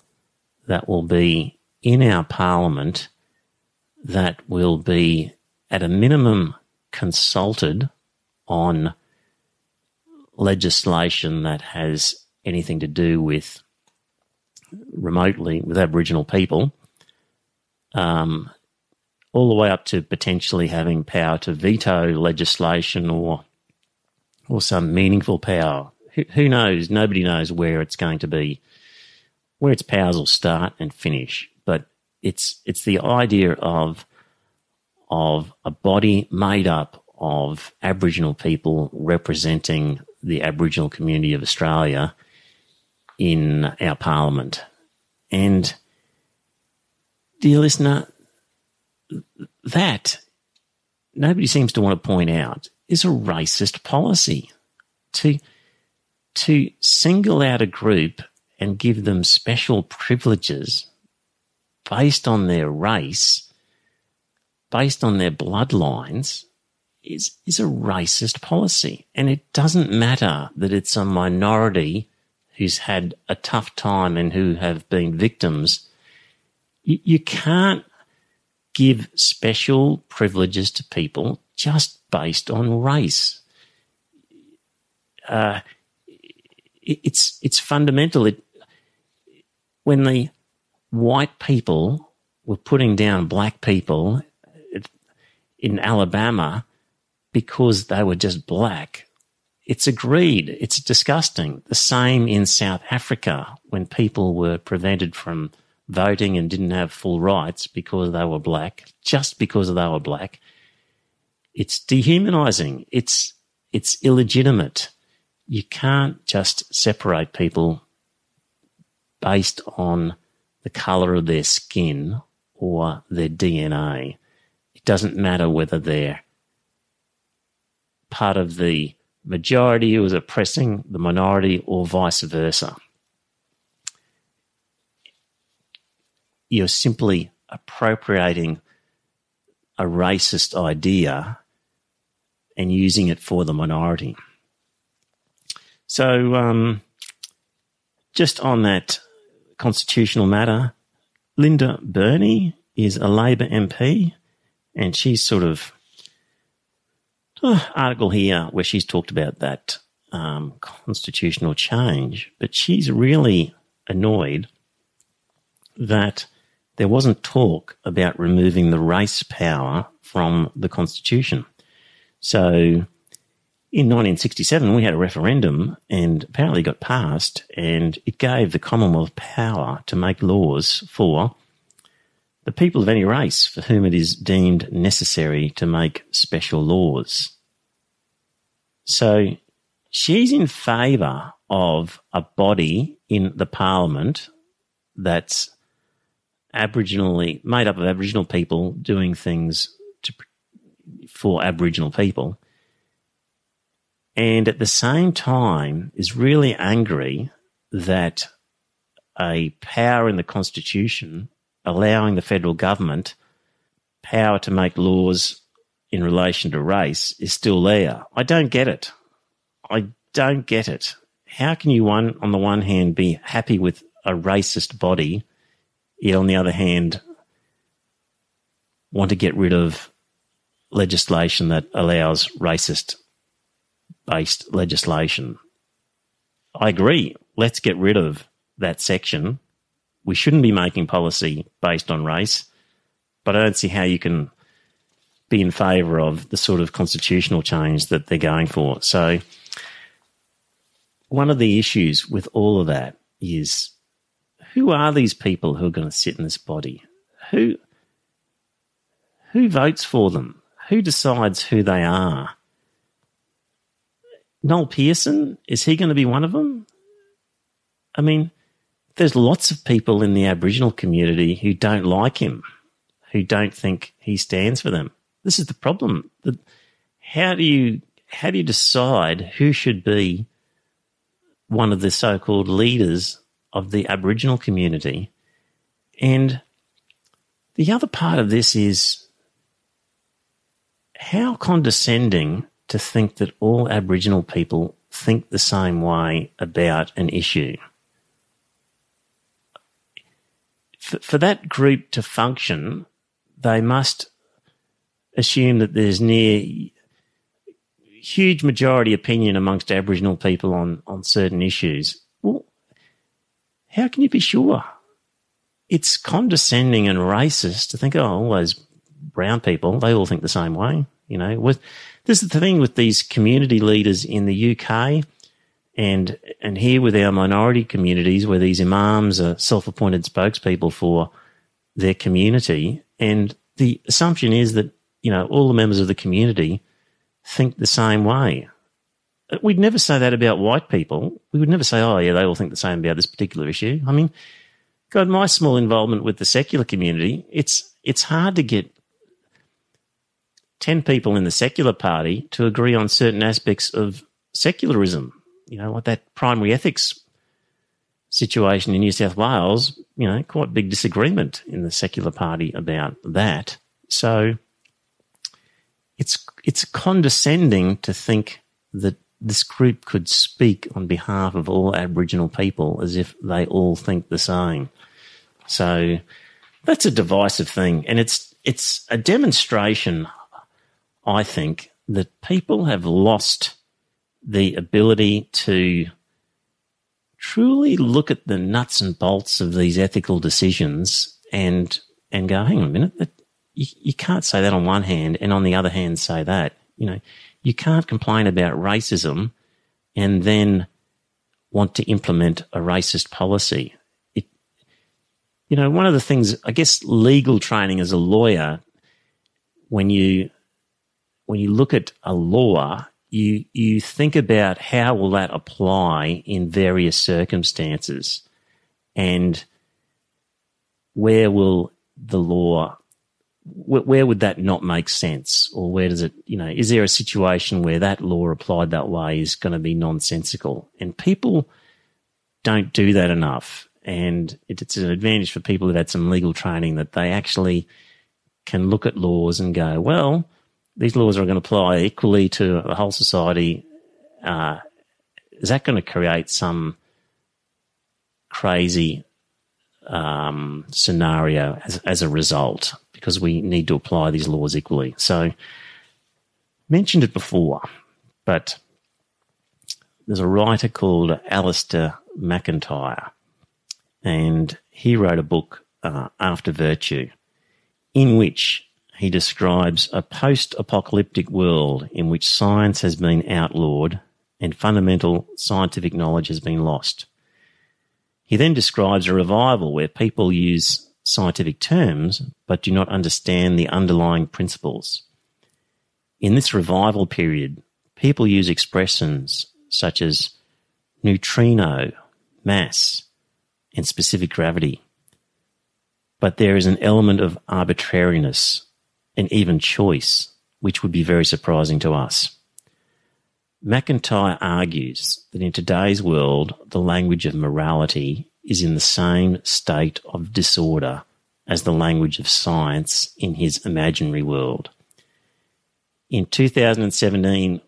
that will be in our parliament, that will be at a minimum consulted on legislation that has anything to do with remotely with Aboriginal people. Um, all the way up to potentially having power to veto legislation or or some meaningful power. Who, who knows? Nobody knows where it's going to be, where its powers will start and finish. It's it's the idea of of a body made up of Aboriginal people representing the Aboriginal community of Australia in our parliament. And dear listener, that nobody seems to want to point out is a racist policy to to single out a group and give them special privileges based on their race, based on their bloodlines, is is a racist policy. And it doesn't matter that it's a minority who's had a tough time and who have been victims. You, you can't give special privileges to people just based on race. Uh, it, it's it's fundamental. It, when the white people were putting down black people in Alabama because they were just black, it's agreed. It's disgusting. The same in South Africa when people were prevented from voting and didn't have full rights because they were black, just because they were black. It's dehumanizing. It's, it's illegitimate. You can't just separate people based on the color of their skin or their DNA. It doesn't matter whether they're part of the majority who is oppressing the minority or vice versa. you're simply appropriating a racist idea and using it for the minority. So, um, just on that constitutional matter, Linda Burney is a Labor MP, and she's sort of uh, article here where she's talked about that um, constitutional change, but she's really annoyed that there wasn't talk about removing the race power from the Constitution. So in 1967, we had a referendum and apparently got passed, and it gave the Commonwealth power to make laws for the people of any race for whom it is deemed necessary to make special laws. So she's in favour of a body in the parliament that's Aboriginally made up of Aboriginal people doing things to, for Aboriginal people, and at the same time is really angry that a power in the Constitution allowing the federal government power to make laws in relation to race is still there. I don't get it. I don't get it. How can you one on the one hand be happy with a racist body, yet on the other hand want to get rid of legislation that allows racist based legislation? I agree. Let's get rid of that section. We shouldn't be making policy based on race, but I don't see how you can be in favour of the sort of constitutional change that they're going for. So, one of the issues with all of that is who are these people who are going to sit in this body? Who who votes for them? Who decides who they are? Noel Pearson, is he going to be one of them? I mean, there's lots of people in the Aboriginal community who don't like him, who don't think he stands for them. This is the problem. How do you how do you decide who should be one of the so-called leaders of the Aboriginal community? And the other part of this is how condescending to think that all Aboriginal people think the same way about an issue. For, for that group to function, they must assume that there's near huge majority opinion amongst Aboriginal people on, on certain issues. Well, how can you be sure? It's condescending and racist to think, oh, all those brown people, they all think the same way. You know, with this is the thing with these community leaders in the UK and and here with our minority communities where these imams are self-appointed spokespeople for their community. And the assumption is that you know all the members of the community think the same way. We'd never say that about white people. We would never say oh yeah they all think the same about this particular issue. I mean god my small involvement with the secular community it's it's hard to get 10 people in the secular party to agree on certain aspects of secularism. You know, like that primary ethics situation in New South Wales, you know, quite big disagreement in the secular party about that. So it's it's condescending to think that this group could speak on behalf of all Aboriginal people as if they all think the same. So that's a divisive thing, and it's it's a demonstration I think that people have lost the ability to truly look at the nuts and bolts of these ethical decisions and and go, hang on a minute, that, you, you can't say that on one hand, and on the other hand, say that. You know, you can't complain about racism and then want to implement a racist policy. It, you know, one of the things, I guess, legal training as a lawyer, when you when you look at a law, you you think about how will that apply in various circumstances, and where will the law where would that not make sense? Or where does it you know is there a situation where that law applied that way is going to be nonsensical? And people don't do that enough. And it's an advantage for people who've had some legal training that they actually can look at laws and go well these laws are going to apply equally to the whole society, uh, is that going to create some crazy um, scenario as, as a result? Because we need to apply these laws equally. So, mentioned it before, but there's a writer called Alasdair MacIntyre, and he wrote a book, uh, After Virtue, in which he describes a post apocalyptic world in which science has been outlawed and fundamental scientific knowledge has been lost. He then describes a revival where people use scientific terms but do not understand the underlying principles. In this revival period, people use expressions such as neutrino, mass, and specific gravity. But there is an element of arbitrariness and even choice, which would be very surprising to us. MacIntyre argues that in today's world, the language of morality is in the same state of disorder as the language of science in his imaginary world. In 2017,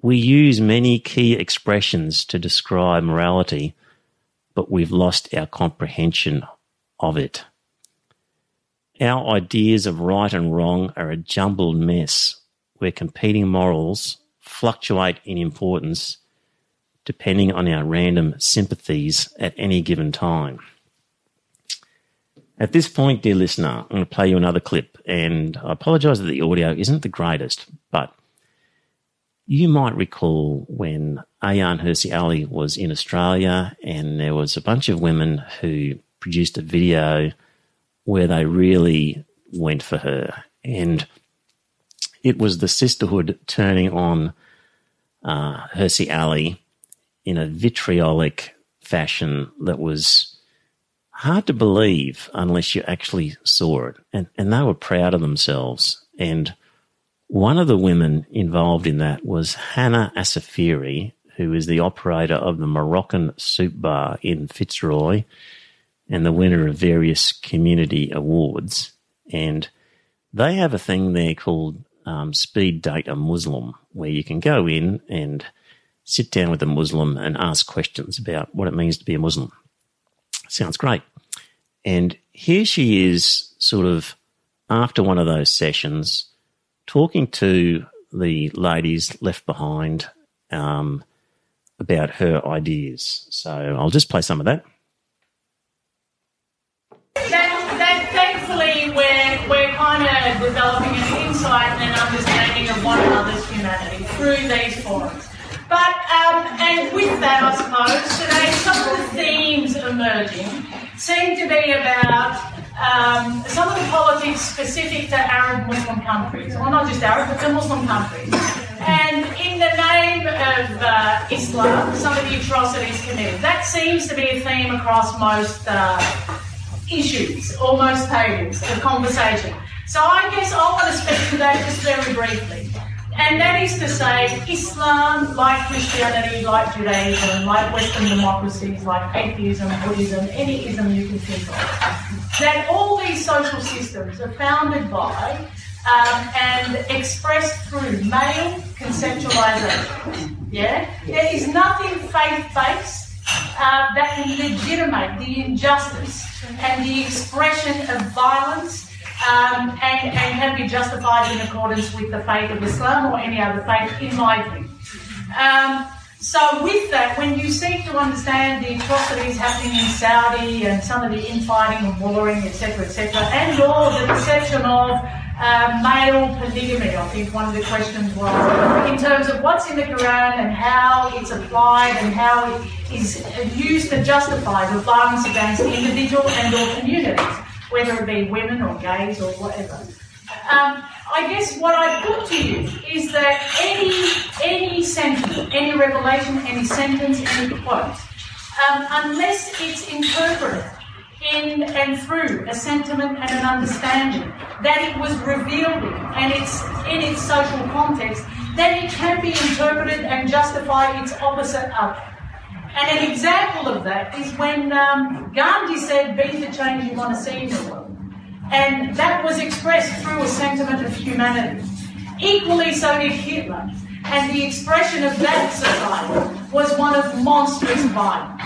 we use many key expressions to describe morality, but we've lost our comprehension of it. Our ideas of right and wrong are a jumbled mess where competing morals fluctuate in importance depending on our random sympathies at any given time. At this point, dear listener, I'm going to play you another clip, and I apologise that the audio isn't the greatest, but you might recall when Ayaan Hirsi Ali was in Australia, and there was a bunch of women who produced a video where they really went for her. And it was the sisterhood turning on uh, Hirsi Ali in a vitriolic fashion that was hard to believe unless you actually saw it. And, and they were proud of themselves. And one of the women involved in that was Hana Assafiri, who is the operator of the Moroccan Soup Bar in Fitzroy and the winner of various community awards. And they have a thing there called um, Speed Date a Muslim, where you can go in and sit down with a Muslim and ask questions about what it means to be a Muslim. Sounds great. And here she is, sort of after one of those sessions, talking to the ladies left behind um, about her ideas. So I'll just play some of that. We're we're kind of developing an insight and an understanding of one another's humanity through these forums. But, um, and with that, I suppose, today some of the themes emerging seem to be about um, some of the politics specific to Arab Muslim countries, or not just Arab, but to Muslim countries. And in the name of uh, Islam, some of the atrocities committed. That seems to be a theme across most uh, issues, almost tables of conversation. So I guess I want to speak to that just very briefly. And that is to say, Islam, like Christianity, like Judaism, like Western democracies, like atheism, Buddhism, any ism you can think of, that all these social systems are founded by um, and expressed through male conceptualization. Yeah? There is nothing faith based uh, that can legitimate the injustice and the expression of violence um, and, and can be justified in accordance with the faith of Islam or any other faith, in my view. Um, so, with that, when you seek to understand the atrocities happening in Saudi and some of the infighting and warring, etc., etc., and or the perception of uh, male polygamy, I think one of the questions was, in terms of what's in the Quran and how it's applied and how it is used to justify the violence against individual and or communities, whether it be women or gays or whatever. Um, I guess what I put to you is that any any sentence, any revelation, any sentence, any quote, um, unless it's interpreted in and through a sentiment and an understanding that it was revealed in and it's in its social context, then it can be interpreted and justify its opposite up. And an example of that is when um, Gandhi said, Be the change you want to see in the world. And that was expressed through a sentiment of humanity. Equally so did Hitler. And the expression of that society was one of monstrous violence.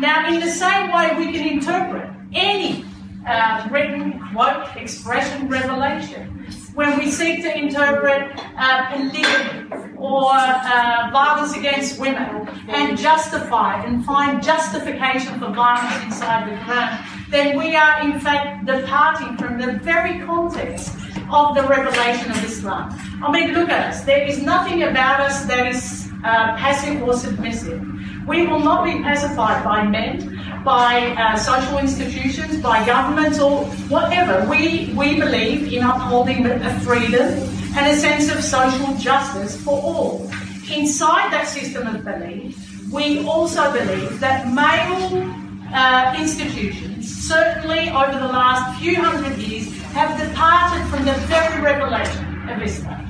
Now, in the same way, we can interpret any uh, written quote, expression, revelation when we seek to interpret uh, polygamy or uh, violence against women and justify and find justification for violence inside the Quran, then we are in fact departing from the very context of the revelation of Islam. I mean, look at us. There is nothing about us that is uh, passive or submissive. We will not be pacified by men by uh, social institutions, by governments, or whatever. We, we believe in upholding a freedom and a sense of social justice for all. Inside that system of belief, we also believe that male uh, institutions, certainly over the last few hundred years, have departed from the very revelation of Islam.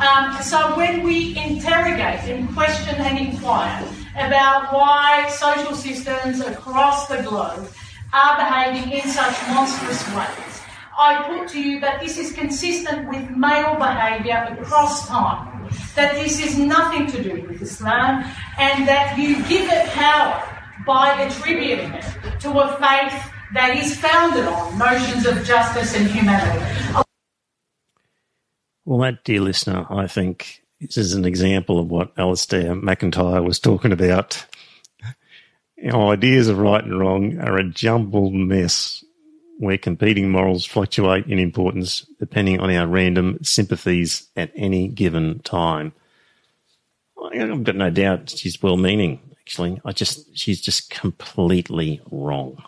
Um, so when we interrogate and question and inquire about why social systems across the globe are behaving in such monstrous ways. I put to you that this is consistent with male behaviour across time, that this is nothing to do with Islam, and that you give it power by attributing it to a faith that is founded on notions of justice and humanity. Well, that, dear listener, I think this is an example of what Alasdair MacIntyre was talking about. Our ideas of right and wrong are a jumbled mess where competing morals fluctuate in importance depending on our random sympathies at any given time. I've got no doubt she's well meaning, actually. I just, she's just completely wrong.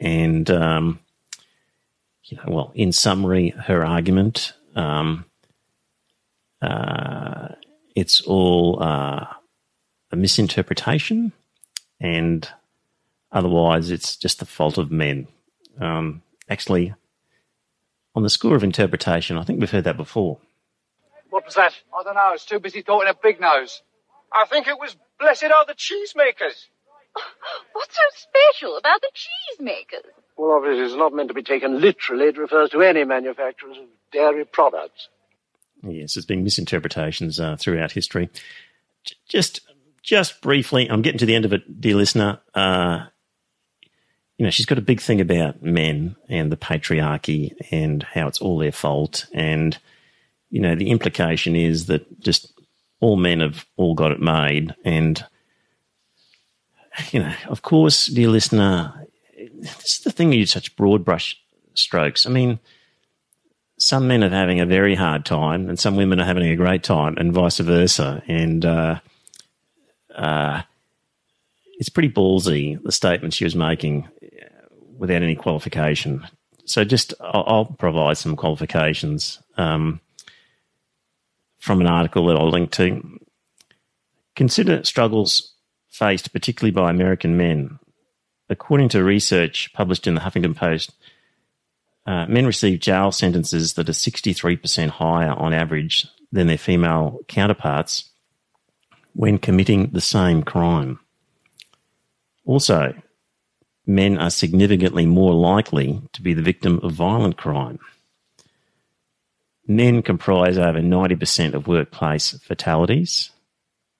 And, um, you know, well, in summary, her argument, um, uh, it's all uh, a misinterpretation, and otherwise, it's just the fault of men. Um, actually, on the score of interpretation, I think we've heard that before. What was that? I don't know. I was too busy talking to Big Nose. I think it was Blessed Are the Cheesemakers. What's so special about the cheesemakers? Well, obviously, it's not meant to be taken literally. It refers to any manufacturers of dairy products. Yes, there's been misinterpretations uh, throughout history. Just, just briefly, I'm getting to the end of it, dear listener. Uh, you know, she's got a big thing about men and the patriarchy and how it's all their fault. And, you know, the implication is that just all men have all got it made. And, you know, of course, dear listener, this is the thing you such broad brush strokes. I mean, some men are having a very hard time and some women are having a great time and vice versa. And uh, uh, it's pretty ballsy, the statement she was making without any qualification. So just I'll, I'll provide some qualifications um, from an article that I'll link to. Consider struggles faced particularly by American men. According to research published in the Huffington Post, uh, men receive jail sentences that are 63% higher on average than their female counterparts when committing the same crime. Also, men are significantly more likely to be the victim of violent crime. Men comprise over 90% of workplace fatalities.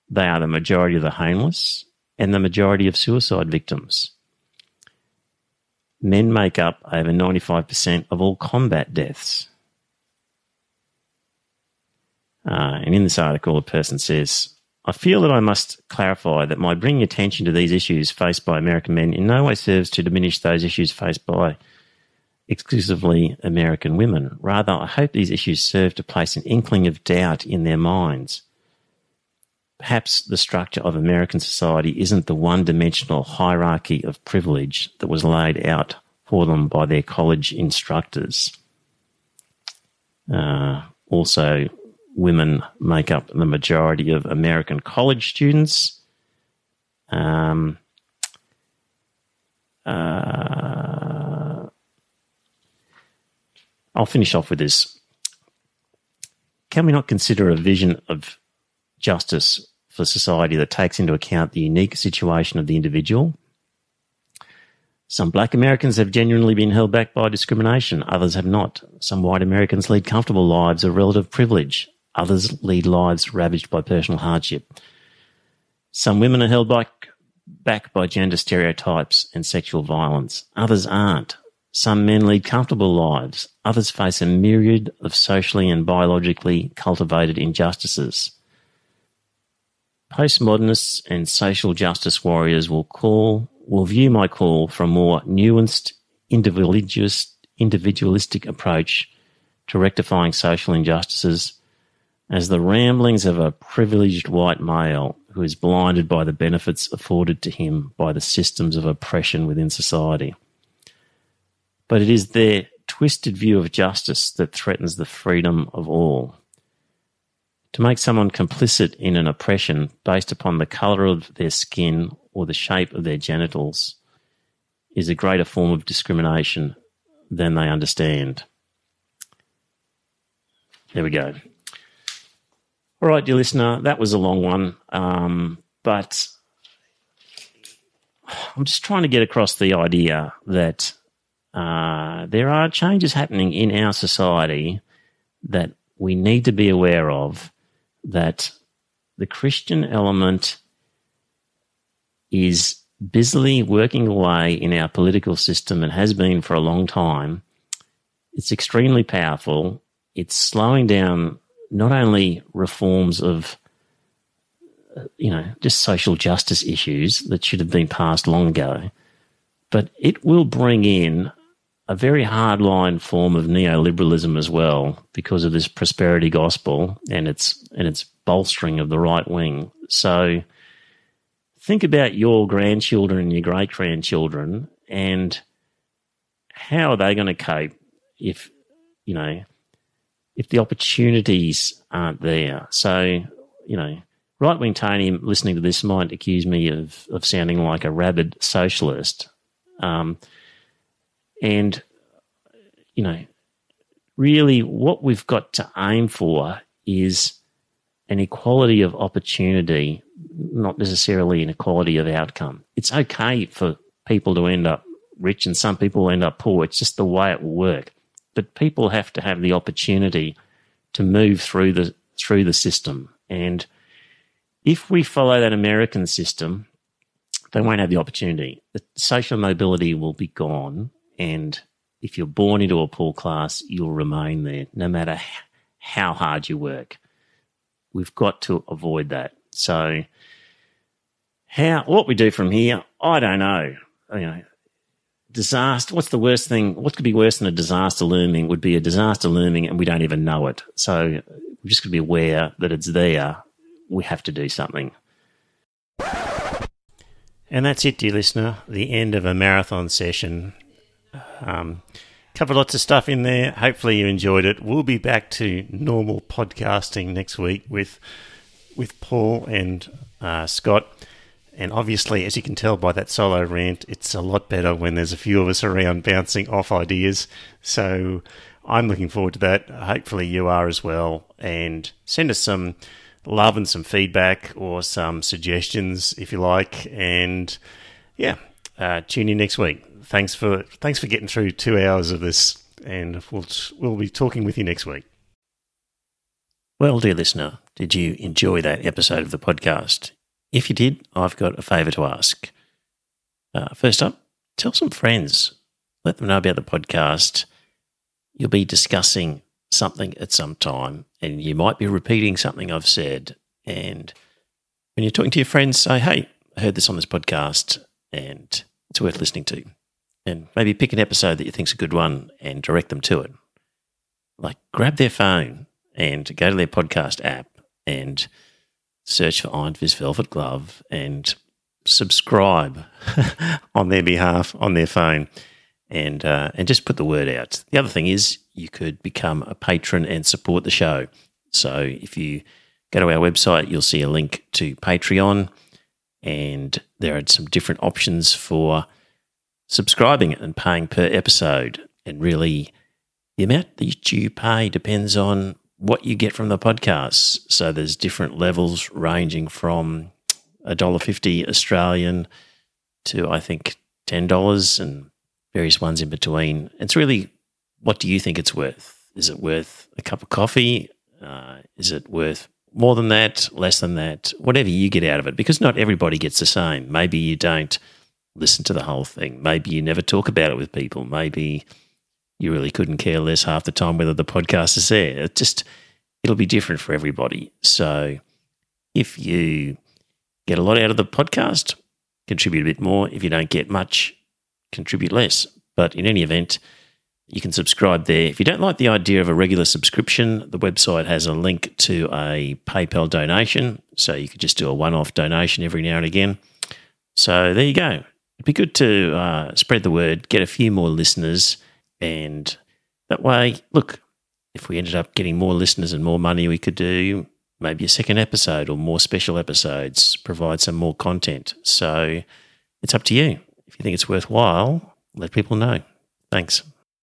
They are the majority of the homeless and the majority of suicide victims men make up over 95% of all combat deaths. Uh, and in this article, a person says, I feel that I must clarify that my bringing attention to these issues faced by American men in no way serves to diminish those issues faced by exclusively American women. Rather, I hope these issues serve to place an inkling of doubt in their minds perhaps the structure of American society isn't the one dimensional hierarchy of privilege that was laid out for them by their college instructors. Uh, also, women make up the majority of American college students. Um, uh, I'll finish off with this. Can we not consider a vision of justice for society that takes into account the unique situation of the individual. Some black Americans have genuinely been held back by discrimination, others have not. Some white Americans lead comfortable lives of relative privilege, others lead lives ravaged by personal hardship. Some women are held back, back by gender stereotypes and sexual violence, others aren't. Some men lead comfortable lives, others face a myriad of socially and biologically cultivated injustices. Postmodernists and social justice warriors will call will view my call for a more nuanced, individualistic approach to rectifying social injustices as the ramblings of a privileged white male who is blinded by the benefits afforded to him by the systems of oppression within society. But it is their twisted view of justice that threatens the freedom of all. To make someone complicit in an oppression based upon the colour of their skin or the shape of their genitals is a greater form of discrimination than they understand. There we go. All right, dear listener, that was a long one, um, but I'm just trying to get across the idea that uh, there are changes happening in our society that we need to be aware of. That the Christian element is busily working away in our political system and has been for a long time. It's extremely powerful. It's slowing down not only reforms of uh, you know just social justice issues that should have been passed long ago, but it will bring in a very hardline form of neoliberalism as well because of this prosperity gospel and its and its bolstering of the right wing. So think about your grandchildren and your great grandchildren and how are they going to cope if you know if the opportunities aren't there. So, you know, right wing Tony listening to this might accuse me of, of sounding like a rabid socialist. Um, and, you know, really what we've got to aim for is an equality of opportunity, not necessarily an equality of outcome. It's okay for people to end up rich and some people end up poor. It's just the way it will work but people have to have the opportunity to move through the through the system. And if we follow that American system, they won't have the opportunity. The social mobility will be gone, and if you're born into a poor class, you'll remain there, no matter how hard you work. We've got to avoid that. So, how what we do from here, I don't know. You know, disaster. What's the worst thing? What could be worse than a disaster looming? Would be a disaster looming, and we don't even know it. So we're just going to be aware that it's there. We have to do something. And that's it, dear listener. The end of a marathon session. Um, covered lots of stuff in there. Hopefully, you enjoyed it. We'll be back to normal podcasting next week with with Paul and uh, Scott. And obviously, as you can tell by that solo rant, it's a lot better when there's a few of us around bouncing off ideas. So I'm looking forward to that. Hopefully, you are as well. And send us some love and some feedback or some suggestions if you like. And yeah, uh, tune in next week. Thanks for thanks for getting through two hours of this, and we'll we'll be talking with you next week. Well, dear listener, did you enjoy that episode of the podcast? If you did, I've got a favour to ask. Uh, first up, tell some friends. Let them know about the podcast. You'll be discussing something at some time, and you might be repeating something I've said. And when you're talking to your friends, say, hey, I heard this on this podcast, and it's worth listening to. And maybe pick an episode that you think's a good one and direct them to it. Like grab their phone and go to their podcast app and search for Iron Fist Velvet Glove and subscribe on their behalf on their phone and uh, and just put the word out. The other thing is you could become a patron and support the show. So if you go to our website, you'll see a link to Patreon, and there are some different options for subscribing and paying per episode. And really, the amount that you pay depends on what you get from the podcast. So there's different levels ranging from $1.50 Australian to I think $10 and various ones in between. It's really what do you think it's worth? Is it worth a cup of coffee? Uh, is it worth more than that, less than that? Whatever you get out of it, because not everybody gets the same. Maybe you don't listen to the whole thing. Maybe you never talk about it with people. Maybe you really couldn't care less half the time whether the podcast is there. It just it'll be different for everybody. So if you get a lot out of the podcast, contribute a bit more. If you don't get much, contribute less. But in any event, you can subscribe there. If you don't like the idea of a regular subscription, the website has a link to a PayPal donation. So you could just do a one off donation every now and again. So there you go. It'd be good to uh, spread the word, get a few more listeners, and that way, look, if we ended up getting more listeners and more money, we could do maybe a second episode or more special episodes, provide some more content. So it's up to you. If you think it's worthwhile, let people know. Thanks.